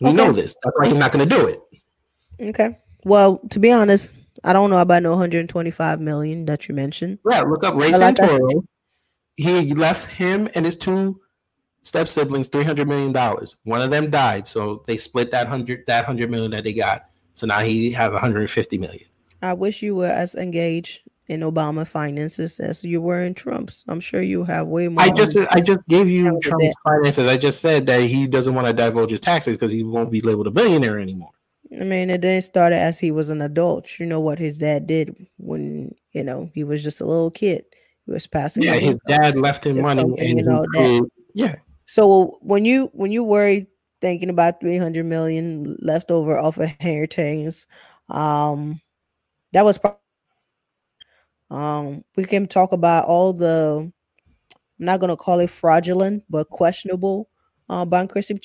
We Okay. know this. That's why he's not going to do it. Okay. Well, to be honest, I don't know about no 125 million that you mentioned. Yeah, look up Ray I like. Santoro. He left him and his two step siblings three hundred million dollars. One of them died, so they split that hundred that hundred million that they got. So now he have one hundred and fifty million. I wish you were as engaged in Obama finances as you were in Trump's. I'm sure you have way more. I just I just gave you Trump's finances. I just said that he doesn't want to divulge his taxes because he won't be labeled a billionaire anymore. I mean, it didn't start as he was an adult. You know what his dad did when you know he was just a little kid. He was passing. Yeah, his dad left him money and you know, that- yeah. So when you when you worry thinking about 300 million left over off of inheritance, um, that was. pro- Um, we can talk about all the. I'm not gonna call it fraudulent, but questionable, uh, bankruptcy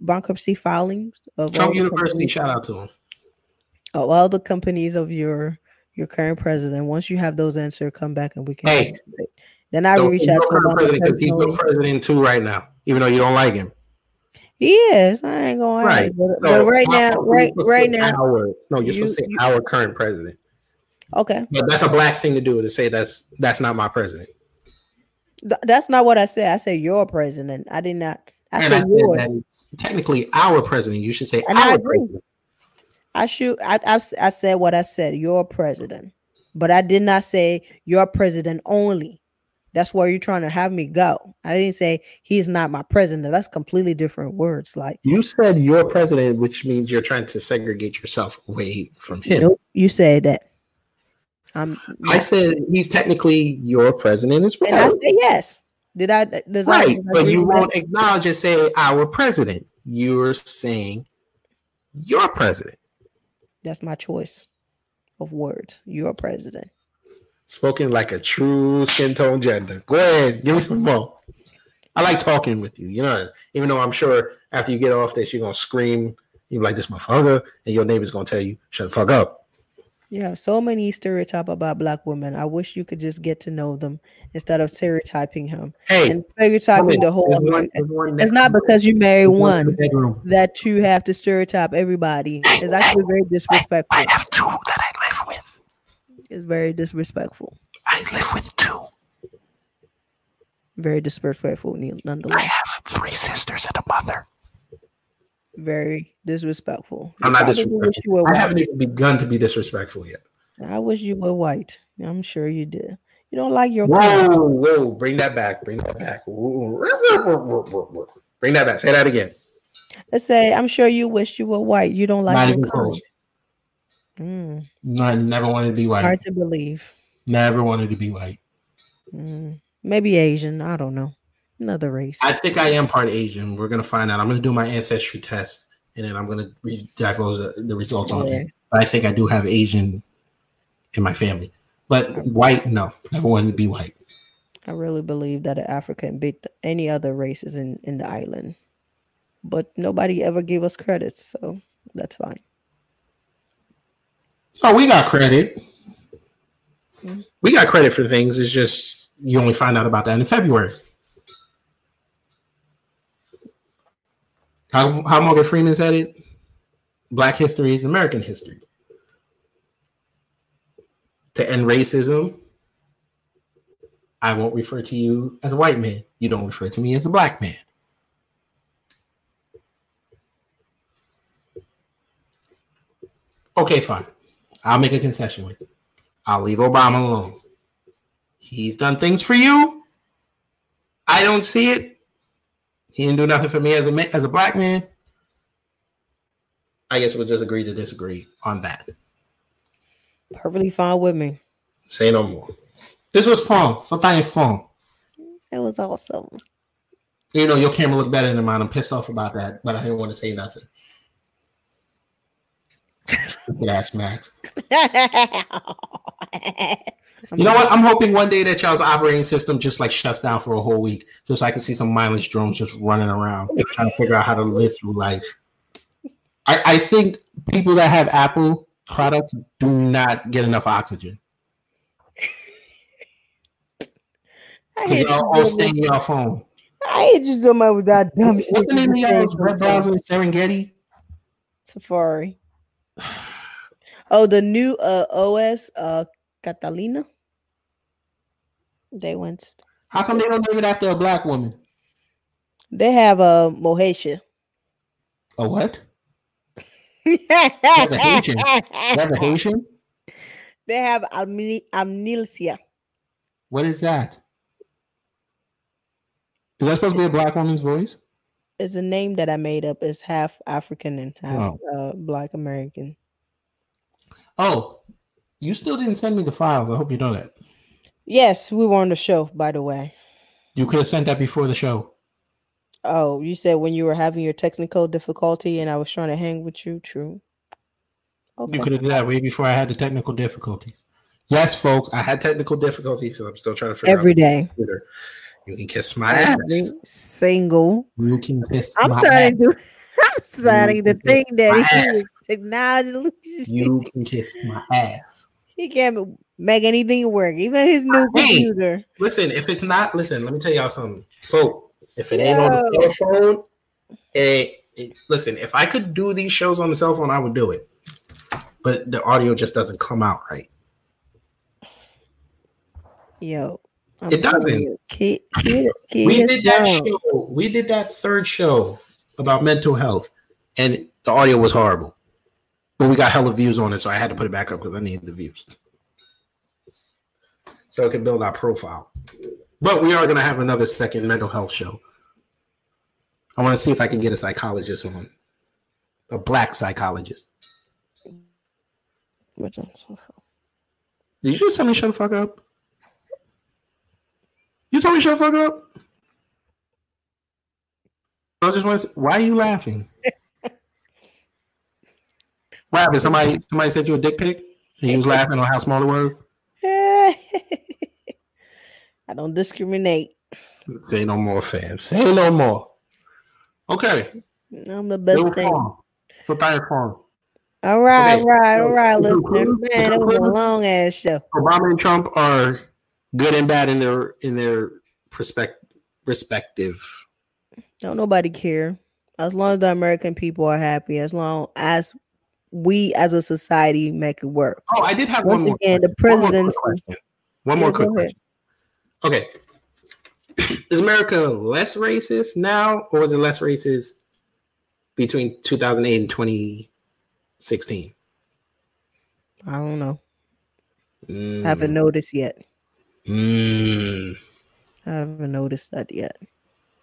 bankruptcy filings of Trump University, shout out to him. of all the companies of your your current president. Once you have those answers, come back and we can. Hey, then I reach out to Obama president because he's the president too right now, even though you don't like him. He is. I ain't going. Right. But, So, but right now, right, right now. our, no, you're you- supposed to say you- our current president. Okay, But that's a black thing to do to say that's that's not my president. Th- that's not what I said. I said your president. I did not. I and I said said that it's technically our president. You should say And I our agree. president. I shoot. I said what I said. Your president, but I did not say your president only. That's where you're trying to have me go. I didn't say he's not my president. That's completely different words. Like You said your president, which means you're trying to segregate yourself away from him. nope, you said that. Um, I said he's technically your president as well. and I said yes. Did I? Does Right, I but you won't acknowledge and say our president. You're saying your president. That's my choice of words. Your president. Spoken like a true skin tone gender. Go ahead, give me some more. I like talking with you, you know. Even though I'm sure after you get off this, you're gonna scream, you're like this motherfucker, and your neighbor's gonna tell you, shut the fuck up. Yeah, so many stereotype about black women. I wish you could just get to know them instead of stereotyping him Hey, and stereotyping the whole. one- one It's not because you marry one one that you have to stereotype everybody. It's actually very disrespectful. I have two that I live with. It's very disrespectful. I live with two. Very disrespectful, Neil, nonetheless. I have three sisters and a mother. Very disrespectful. I'm not probably wish you were disrespectful. I haven't even begun to be disrespectful yet. I wish you were white. I'm sure you did. You don't like your color. Whoa, whoa, bring that back. Bring that back. Bring that back. Say that again. Let's say, I'm sure you wish you were white. You don't like Not your even color. close. Mm, No, I never wanted to be white. hard to believe. Never wanted to be white. Mm, maybe Asian. I don't know. Another race. I think I am part Asian. We're gonna find out. I'm gonna do my ancestry test, and then I'm gonna re- divulge the, the results on it. But I think I do have Asian in my family. But white, no, never wanted to be white. I really believe that an African beat any other races in, in the island. But nobody ever gave us credits, so that's fine. Oh, we got credit. Mm-hmm. We got credit for things. It's just you only find out about that in February. How, how Morgan Freeman said it Black history is American history. To end racism, I won't refer to you as a white man. You don't refer to me as a black man. Okay, fine. I'll make a concession with you. I'll leave Obama alone. He's done things for you. I don't see it. He didn't do nothing for me as a as a black man. I guess we'll just agree to disagree on that. Perfectly fine with me. Say no more. This was fun. Sometimes fun. It was awesome. You know, your camera looked better than mine. I'm pissed off about that, but I didn't want to say nothing. Stupid ass Macs. You know what? I'm hoping one day that y'all's operating system just like shuts down for a whole week, just so I can see some mindless drones just running around trying to figure out how to live through life. I, I think people that have Apple products do not get enough oxygen. I y'all all stay in your phone. I hate you so much with that dumb shit. What's the name of y'all's web browser? Serengeti? Safari. Oh, the new uh OS, uh Catalina. They went. How come they don't name it after a black woman? They have a Mohetia. A what? a Haitian. That's a Haitian? They have amne- amnesia. What is that? Is that supposed to be a black woman's voice? It's a name that I made up. It's half African and half Oh. uh, Black American. Oh, you still didn't send me the files. I hope you know that. Yes, we were on the show, by the way. You could have sent that before the show. Oh, you said when you were having your technical difficulty and I was trying to hang with you. True. Okay. You could have did that way before I had the technical difficulties. Yes, folks, I had technical difficulties, so I'm still trying to figure Every out day. Twitter. You can kiss my ass. Single. You can kiss I'm my starting to. I'm starting to think that he ass. is technology. You can kiss my ass. He can't make anything work, even his new Hey. computer. Listen, if it's not, listen, let me tell y'all something. Folk, if it ain't on the cell phone, it, it- listen, if I could do these shows on the cell phone, I would do it. But the audio just doesn't come out right. Yo, I'm It doesn't. Kid, kid, kid we did that show. We did that third show about mental health, and the audio was horrible. But we got hella views on it, so I had to put it back up because I needed the views. So it can build our profile. But we are gonna have another second mental health show. I want to see if I can get a psychologist on, a black psychologist. Did you just tell me shut the fuck up? You told me shut the fuck up. I just want to. Why are you laughing? what happened? Somebody somebody sent you a dick pic, and you was laughing on how small it was. I don't discriminate. Say no more, fam. Say no more. Okay. I'm the best Little thing. farm. So tired farm. All right, okay. all right, all right, to listener. conclude- Man, it was a long ass show. Obama and Trump are good and bad in their in their perspective respective. Don't nobody care. As long as the American people are happy, as long as we as a society make it work. Oh, I did have one more. again, the question. One more quick presidency. question. One more Yeah, quick question. Okay. Is America less racist now, or was it less racist between 2008 and 2016? I don't know. Mm, I haven't noticed yet. mm, I haven't noticed that yet.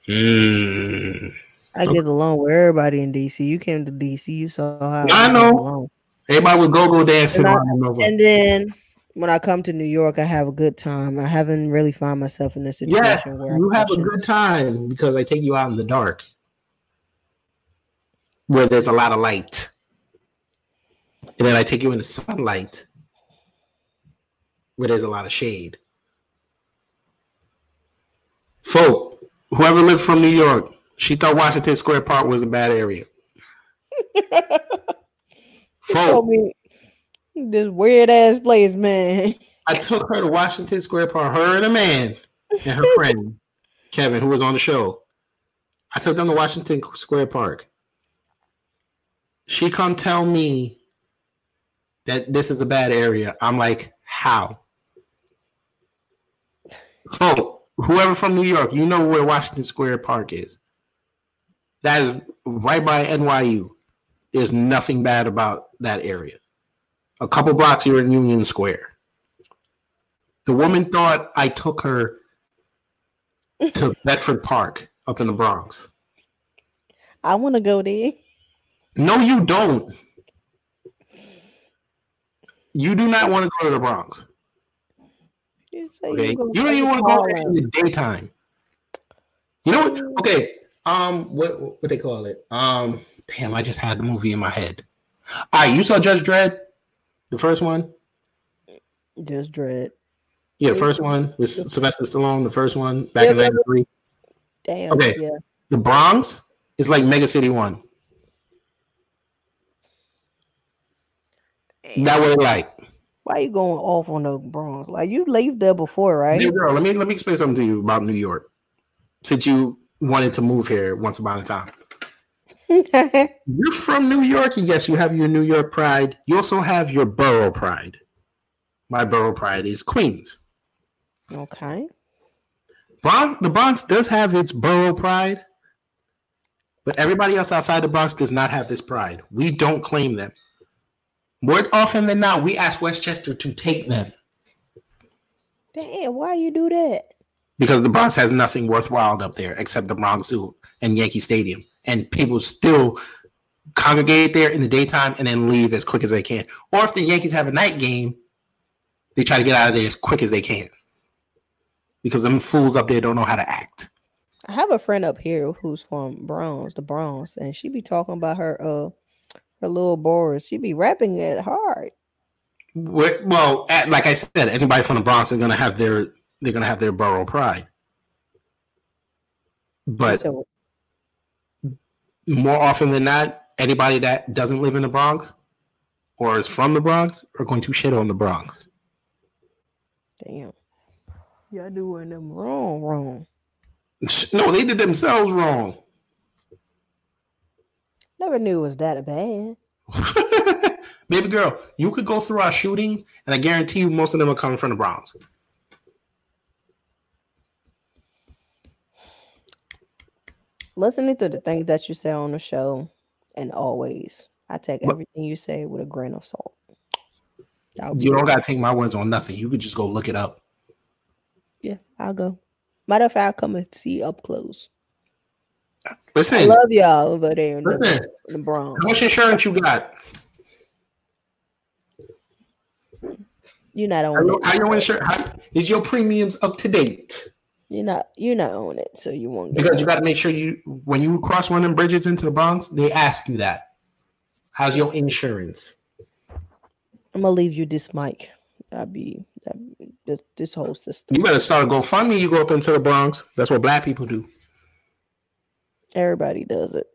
mm. I get along with everybody in DC. You came to DC, you saw how I get know. along. Everybody was go-go dancing And I- And then when I come to New York, I have a good time. I haven't really found myself in this situation Yes, where you I have a good time because I take you out in the dark where there's a lot of light. And then I take you in the sunlight where there's a lot of shade. Folk, whoever lived from New York, she thought Washington Square Park was a bad area. Folk, this weird ass place, man. I took her to Washington Square Park, her and a man and her friend Kevin, who was on the show. I took them to Washington Square Park. She come tell me that this is a bad area. I'm like, how? So whoever from New York, you know where Washington Square Park is. That is right by NYU. There's nothing bad about that area. A couple blocks, you're in Union Square. The woman thought I took her to Bedford Park up in the Bronx. I want to go there. No, you don't. You do not want to go to the Bronx. You, say Okay, gonna you don't even want to go there in the daytime. You know what? Okay, um, what what they call it? Um, damn, I just had the movie in my head. All right, you saw Judge Dredd, the first one. Just dread. Yeah, the first one was Sylvester Stallone. The first one back in Yeah, yeah. '93. Damn. Okay. Yeah. The Bronx is like Mega City One. That what it like. Why you going off on the Bronx? Like you lived there before, right? Hey, girl, let me let me explain something to you about New York. Since you wanted to move here once upon a time. You're from New York, and yes, you have your New York pride. You also have your borough pride. My borough pride is Queens. okay. Bronx, the Bronx does have its borough pride, but everybody else outside the Bronx does not have this pride. We don't claim them. More often than not, we ask Westchester to take them Damn, why you do that? because the Bronx has nothing worthwhile up there except the Bronx Zoo and Yankee Stadium, and people still congregate there in the daytime and then leave as quick as they can. Or if the Yankees have a night game, they try to get out of there as quick as they can because them fools up there don't know how to act. I have a friend up here who's from Bronx, the Bronx, and she be talking about her uh her little boys. She be rapping it hard. Well, well, at- like I said, anybody from the Bronx is gonna have their they're gonna have their borough pride. But So more often than not, anybody that doesn't live in the Bronx or is from the Bronx are going to shit on the Bronx. damn. Y'all doing them wrong, wrong. No, they did themselves wrong. Never knew it was that bad. Baby girl, you could go through our shootings, and I guarantee you most of them are coming from the Bronx. Listening to the things that you say on the show, and always, I take everything you say with a grain of salt. You don't gotta take my words on nothing. You could just go look it up. yeah, I'll go. Matter of fact, I'll come and see up close. Listen, I love y'all over there in the, listen. in the Bronx. How much insurance you got? You're not How on it. how your insurance? How, is your premiums up to date? You're not. You're not on it, so you won't get. Because you got to make sure you, when you cross one of them bridges into the Bronx, they ask you that. How's your insurance? I'm gonna leave you this mic. I'll be that, this, this whole system. You better start a GoFundMe. You go up into the Bronx. That's what black people do. Everybody does it.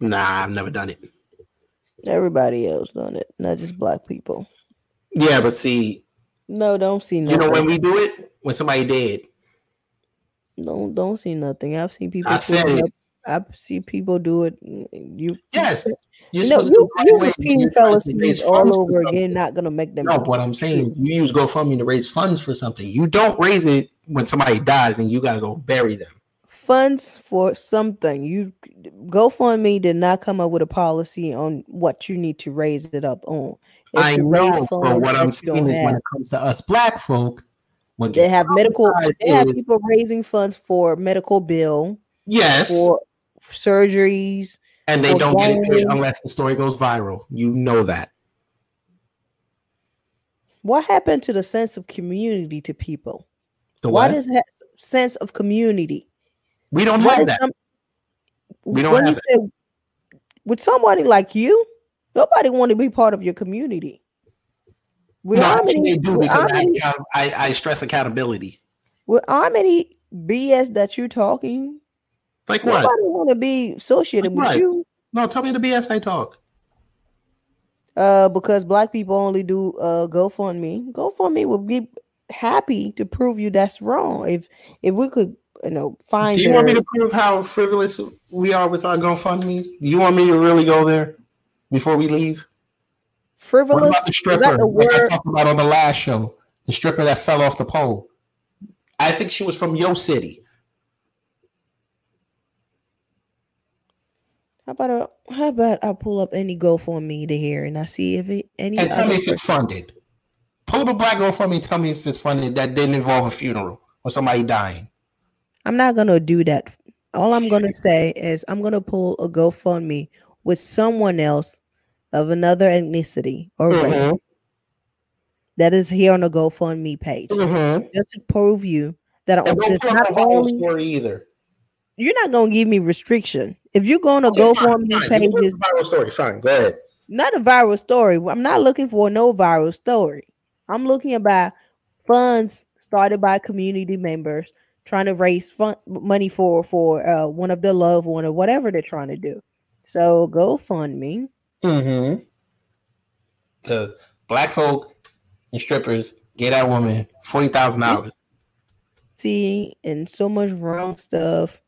Nah, I've never done it. Everybody else done it, not just black people. Yeah, but see, No, don't see you know when we do it, when somebody dead. Don't don't see nothing. I've seen people. I said it it. up. I see people do it. You Yes, you're No, you you repeating You're to fellas all over again. Not gonna make them. No, what I'm saying, you use GoFundMe to raise funds for something. You don't raise it when somebody dies and you gotta go bury them. funds for something. You GoFundMe did not come up with a policy on what you need to raise it up on. It's I know, but what I'm saying is when it comes to us black folk, what They have medical. They have people raising funds for medical bill, yes, for surgeries. and they don't get it paid unless the story goes viral. You know that. What happened to the sense of community to people? The Why what? does that sense of community? we don't What have that. some- We don't have you say- with somebody like you, nobody want to be part of your community. With No, they do because I, I, I stress accountability. with how many BS that you're talking, Like what? nobody want to be associated Like with what? you. No, tell me the BS I talk. Uh, because black people only do uh GoFundMe. GoFundMe will be happy to prove you that's wrong. If if we could, you know, find. Do you want me to prove how frivolous we are with our GoFundmes? Do you want me to really go there before we leave? What frivolous? about the stripper? that the Like I talked about on the last show, the stripper that fell off the pole. I think she was from Yo City. How about a, how about I pull up any GoFundMe to hear and I see if it, any And tell me if it's funded. Pull the black girl for me. Tell me if it's funded that didn't involve a funeral or somebody dying. I'm not gonna do that. All I'm gonna say is I'm gonna pull a GoFundMe with someone else of another ethnicity or race Mhm. that is here on the GoFundMe page, Mhm. just to prove you that I'm don't it's put up not a viral only story either. you're not gonna give me restriction. If you're going to Okay, fine, GoFundMe fine. You page, can put is the viral story. Fine, go ahead. not a viral story. I'm not looking for no viral story. I'm looking about funds started by community members trying to raise fun- money for for uh, one of their loved one or whatever they're trying to do. So GoFundMe. Mm-hmm. The black folk and strippers get that woman forty thousand dollars. See, and so much wrong stuff.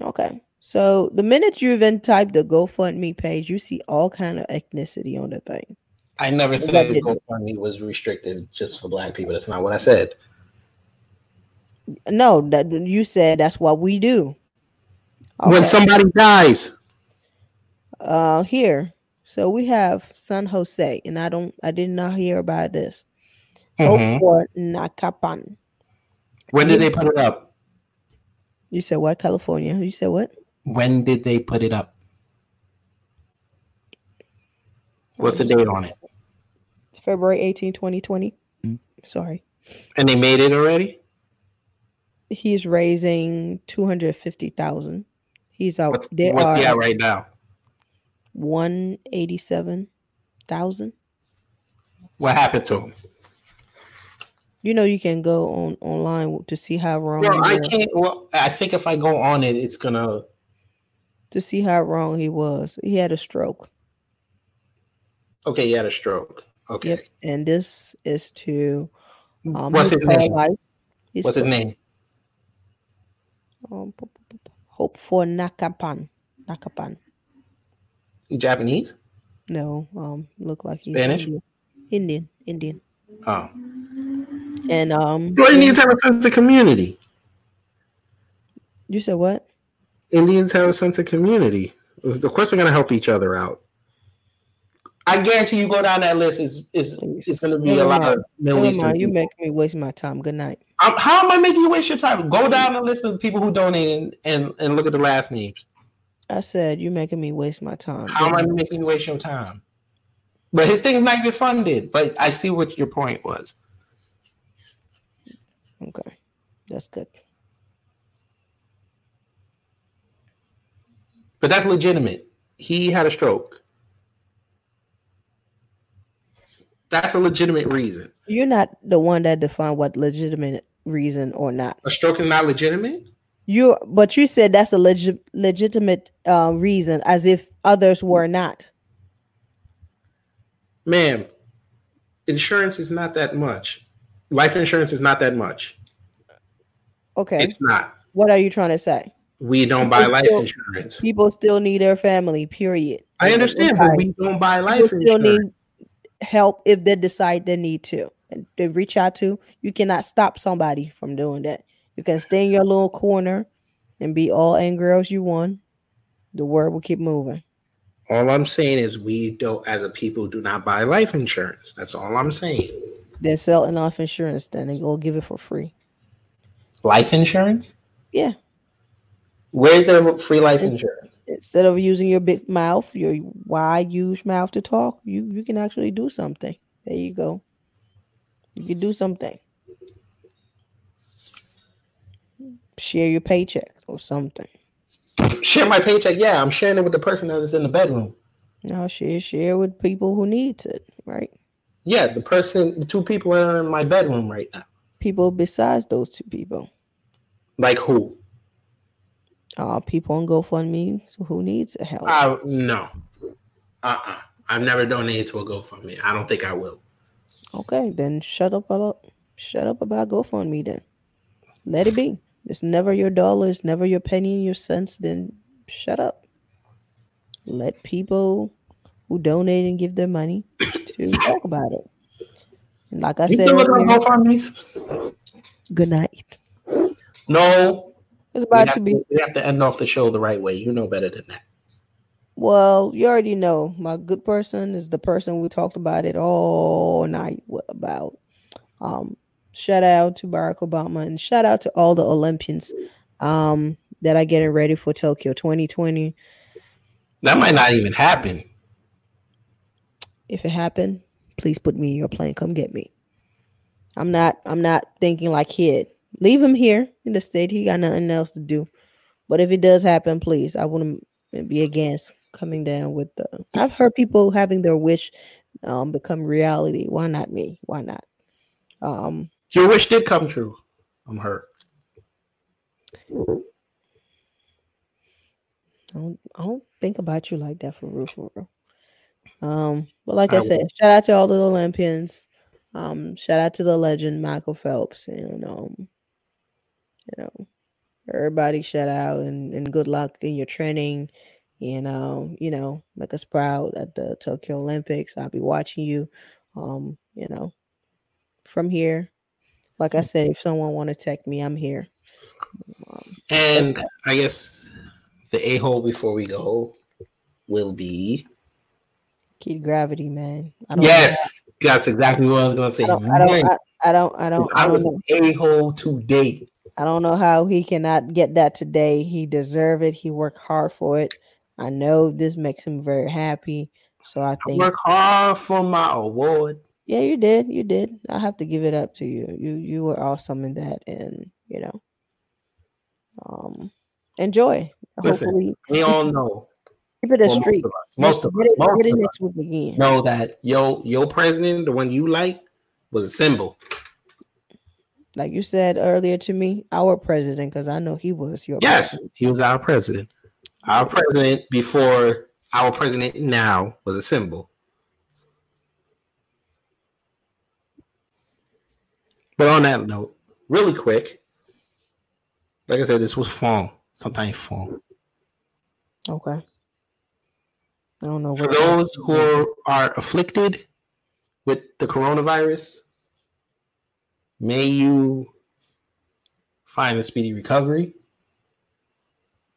Okay. So the minute you even type the GoFundMe page, you see all kind of ethnicity on the thing. I never What said I did- GoFundMe was restricted just for black people. That's not what I said. No, that you said that's what we do. When somebody dies, uh here so we have san jose and i don't i did not hear about this Mhm. for nakapan when did they put it up? you said what california you said what When did they put it up? What's the date on it? february 18 2020 sorry And they made it already. he's raising 250000 he's out What's, there what's are he at right now? 187000 What happened to him? you know you can go on online to see how wrong Well, I can't. Well, I think if I go on it, it's gonna. to see how wrong he was he had a stroke Okay, he had a stroke. Okay. Yep. And this is to um What's his name? What's his name? um, Hope for Nakapan. Nakapan. He Japanese? No, um, look like he's Spanish? Indian. Indian. Indian. Oh. And um Well, Indians have a sense of community. you said what? Indians have a sense of community. The course, they're gonna help each other out. I guarantee you go down that list is is it's gonna be a lot mind. of Middle Eastern. you make me waste my time. Good night. I'm- how am I making you waste your time? Go down the list of people who donated and, and look at the last names. I said You're making me waste my time. How am I making you waste your time? But his thing's not even funded. But I see what your point was. Okay. That's good. But that's legitimate. He had a stroke. That's a legitimate reason. You're not the one that defined what legitimate reason or not. A stroke is not legitimate. You but you said that's a legit legitimate uh, reason as if others were not. Ma'am, insurance is not that much. Life insurance is not that much. Okay. It's not. what are you trying to say? We don't buy People life still- insurance. People still need their family, period. I understand, but we don't buy life insurance. People still need help if they decide they need to. And they reach out to you cannot stop somebody from doing that. You can stay in your little corner and be all angry as you want. The word will keep moving. All I'm saying is we don't, as a people, do not buy life insurance. That's all I'm saying. They're selling off insurance, then they go give it for free. Life insurance? Yeah. Where's there free life insurance? instead of using your big mouth, your wide, huge mouth to talk, you you can actually do something. There you go. You can do something. Share your paycheck or something. Share my paycheck. Yeah, I'm sharing it with the person that is in the bedroom. Now share share with people who needs it, right? Yeah, the person, the two people are in my bedroom right now. People besides those two people. Like who? Uh people on GoFundMe who needs help. Uh, no. Uh uh-uh. uh. i have never donated to a GoFundMe. I don't think I will. Okay, then shut up about shut up about GoFundMe then. Let it be. It's never your dollars, never your penny and your cents, then shut up. Let people who donate and give their money to talk about it. And like I You said, still looking earlier, good night. No. It's We about have, to be we have to end off the show the right way. You know better than that. well, you already know my good person is the person we talked about it all night about. Um, shout out to Barack Obama and shout out to all the Olympians um, that are getting ready for Tokyo 2020. That might not even happen. If it happened, please put me in your plane. Come get me. I'm not. I'm not thinking like kid. Leave him here in the state. He got nothing else to do. But if it does happen, please, I wouldn't be against coming down with the. I've heard people having their wish um, become reality. Why not me? Why not? Um, Your wish did come true. I'm hurt. I don't, I don't think about you like that for real, for real. Um, but like I I said, shout out to all the Olympians. Um, shout out to the legend Michael Phelps, and um, you know, everybody shout out and, and good luck in your training. You know, you know, make us proud at the Tokyo Olympics. I'll be watching you. Um, you know, from here. Like I said, if someone want to tech me, I'm here. Um, And I guess the a hole before we go will be Kid Gravity, man. I don't know yes. That's exactly what I was gonna say. I don't, I don't, I, I don't, I don't, I I don't was a hole today. I don't know how he cannot get that today. He deserve it. He worked hard for it. I know this makes him very happy. So I I think, work hard for my award. Yeah, you did, you did. I have to give it up to you. You, you were awesome in that, and you know, um, enjoy. Listen, Hopefully, We all know. keep it a well, most of us, most of us, most get it of us next week again. know that yo, your president, the one you like, was a symbol. Like you said earlier to me, our president, because I know he was your Yes, president. he was our president. Our president before our president now was a symbol. But on that note, really quick, like I said, this was fun. Sometimes fun. Okay. I don't know For those who are afflicted with the coronavirus, may you find a speedy recovery.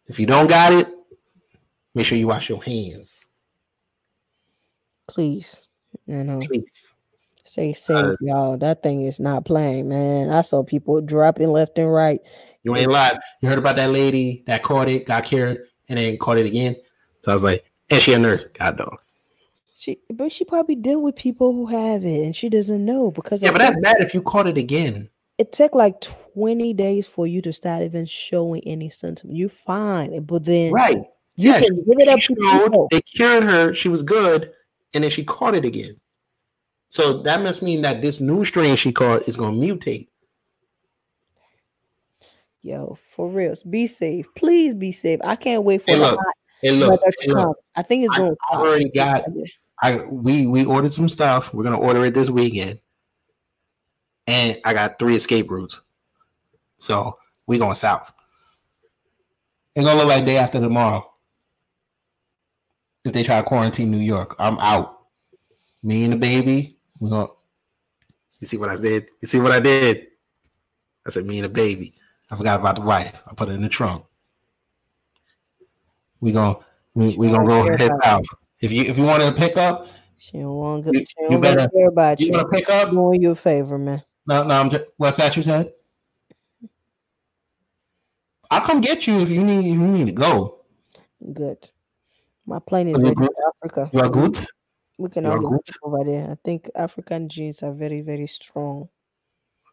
If you don't got it, make sure you wash your hands, please. You know, please. Stay safe, Uh, y'all. That thing is not playing, man. I saw people dropping left and right. You ain't lied. You heard about that lady that caught it, got cured, and then caught it again. So I was like, and she a nurse. God dog. She, but she probably deal with people who have it, and she doesn't know because Yeah, but that's bad if you caught it again. it took like twenty days for you to start even showing any symptoms. You fine, but then Right. you Yeah, can give it up to showed, they cured her, she was good, and then she caught it again. So that must mean that this new strain she caught is gonna mutate. Yo, for real, be safe. Please be safe. I can't wait for Hey, the look, hot And look, hey, look. I think it's going to stop. already got I we we ordered some stuff. We're gonna order it this weekend. And I got three escape routes. So we going south. It's gonna look like day after tomorrow. If they try to quarantine New York, I'm out. Me and the baby, we gonna You see what I said? You see what I did? I said me and the baby. I forgot about the wife. I put it in the trunk. We gonna we, we gonna go head south. If you if you want to pick up, She don't want to. You- She you don't better- better, care about you you. want to pick up? doing you a favor, man. No, no, I'm just, what's that you said? I'll come get you if you need if you need to go. Good. My plane is Are you ready good? for Africa. You are good. We can all get over there. I think African genes are very, very strong.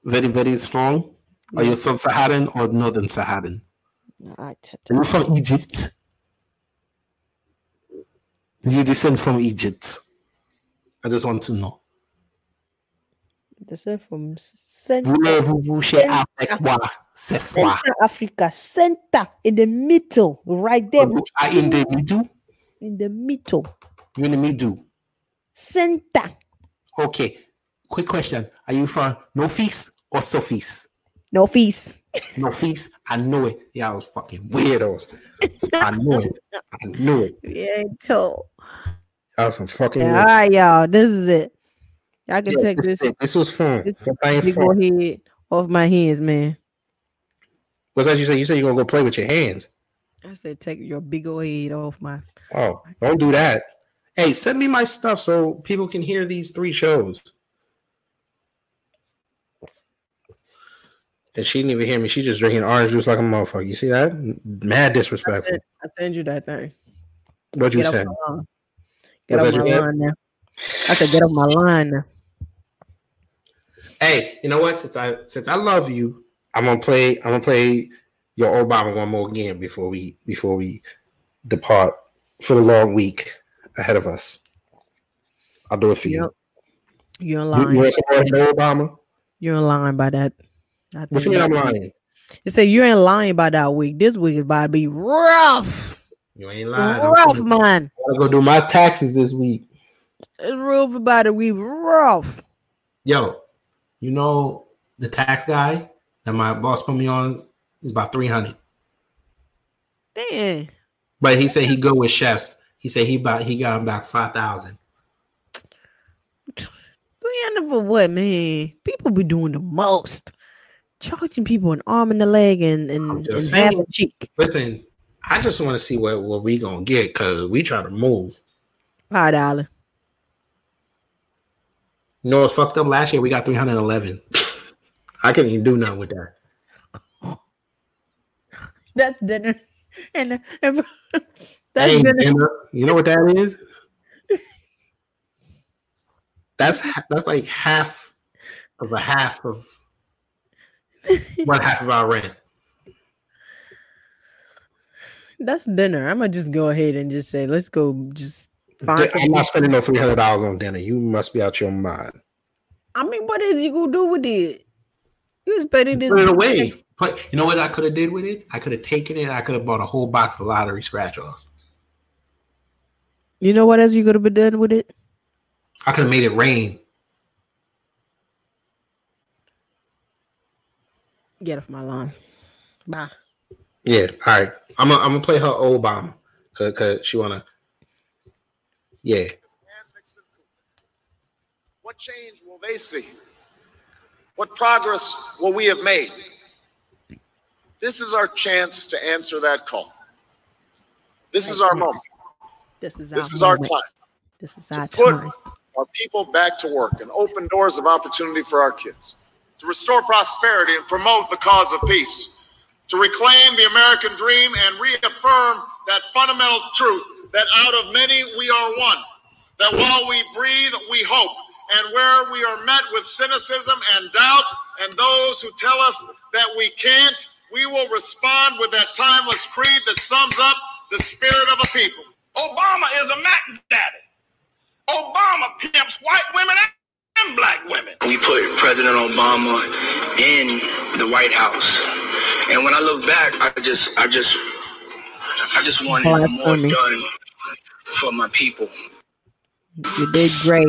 Very very strong. Are you sub-Saharan or northern Saharan? I t- Are you from Egypt? You descend from Egypt? I just want to know. Is from Central, Voulez-vous chez avec moi ce soir? Central Africa, center in the middle, right there, are in the middle. in the middle, You in the middle. Center. Okay. quick question: Are you from Northeast or Sophies? No feast. Northeast. I knew it. Y'all was fucking weirdos. I knew it. I knew it. Yeah, told. Y'all was some fucking. Yeah, all right, y'all. This is it. Y'all can Yeah, take this, this, this was fun. this fun. head off my hands, man. What's that you say? You said you're gonna go play with your hands. I said, take your big old head off my. Oh, don't do that. Hey, send me my stuff so people can hear these three shows. And she didn't even hear me. She just drinking orange juice like a motherfucker. You see that? Mad disrespectful. I send you that thing. What'd you Get say? line. Get off my said? line now. I said, get off my line now. Hey, you know what? Since I since I love you, I'm gonna play. I'm gonna play your Obama one more game before we before we depart for the long week ahead of us. I'll do it for you. Yep. You're in You, line. you want some more Obama? You're in line by that. I What you mean I'm lying? You say you ain't lying by that week. This week is about to be rough. You ain't lying. I'm rough, gonna- man. I gotta go do my taxes this week. It's rough about to be rough. Yo, you know the tax guy that my boss put me on is about three hundred. Damn. But he said he go with chefs. He said he about he got him back five thousand. 300 for what, man? People be doing the most. Charging people an arm and a leg and, and, and half a cheek. Listen, I just want to see what, what we gonna get because we try to move. Five dollar. You know what's fucked up last year? We got 311. I couldn't even do nothing with that. That's dinner. And, and that's ain't dinner. You know what that is? That's that's like half of a half of one half of our rent. That's dinner. I'm gonna just go ahead and just say, let's go just find I'm something. not spending no three hundred dollars on dinner. You must be out your mind. I mean, what is you gonna do with it? You spending this Put it away. Put, you know what I could have did with it? I could have taken it. I could have bought a whole box of lottery scratch offs. You know what else you could have been done with it? I could have made it rain. Get off my lawn. Bye. Yeah. All right. I'm gonna I'm gonna play her Obama cause, cause she wanna. Yeah. What change will they see? What progress will we have made? This is our chance to answer that call. This is our moment. This is This our is our time. This is to our put time. our people back to work and open doors of opportunity for our kids, to restore prosperity and promote the cause of peace, to reclaim the American dream and reaffirm that fundamental truth that out of many we are one, that while we breathe, we hope, and where we are met with cynicism and doubt, and those who tell us that we can't, we will respond with that timeless creed that sums up the spirit of a people. Obama is a Mac daddy. Obama pimps white women and black women. we put President Obama in the White House. And when I look back, I just, I just, I just wanted Oh, that's more funny. done for my people. You did great.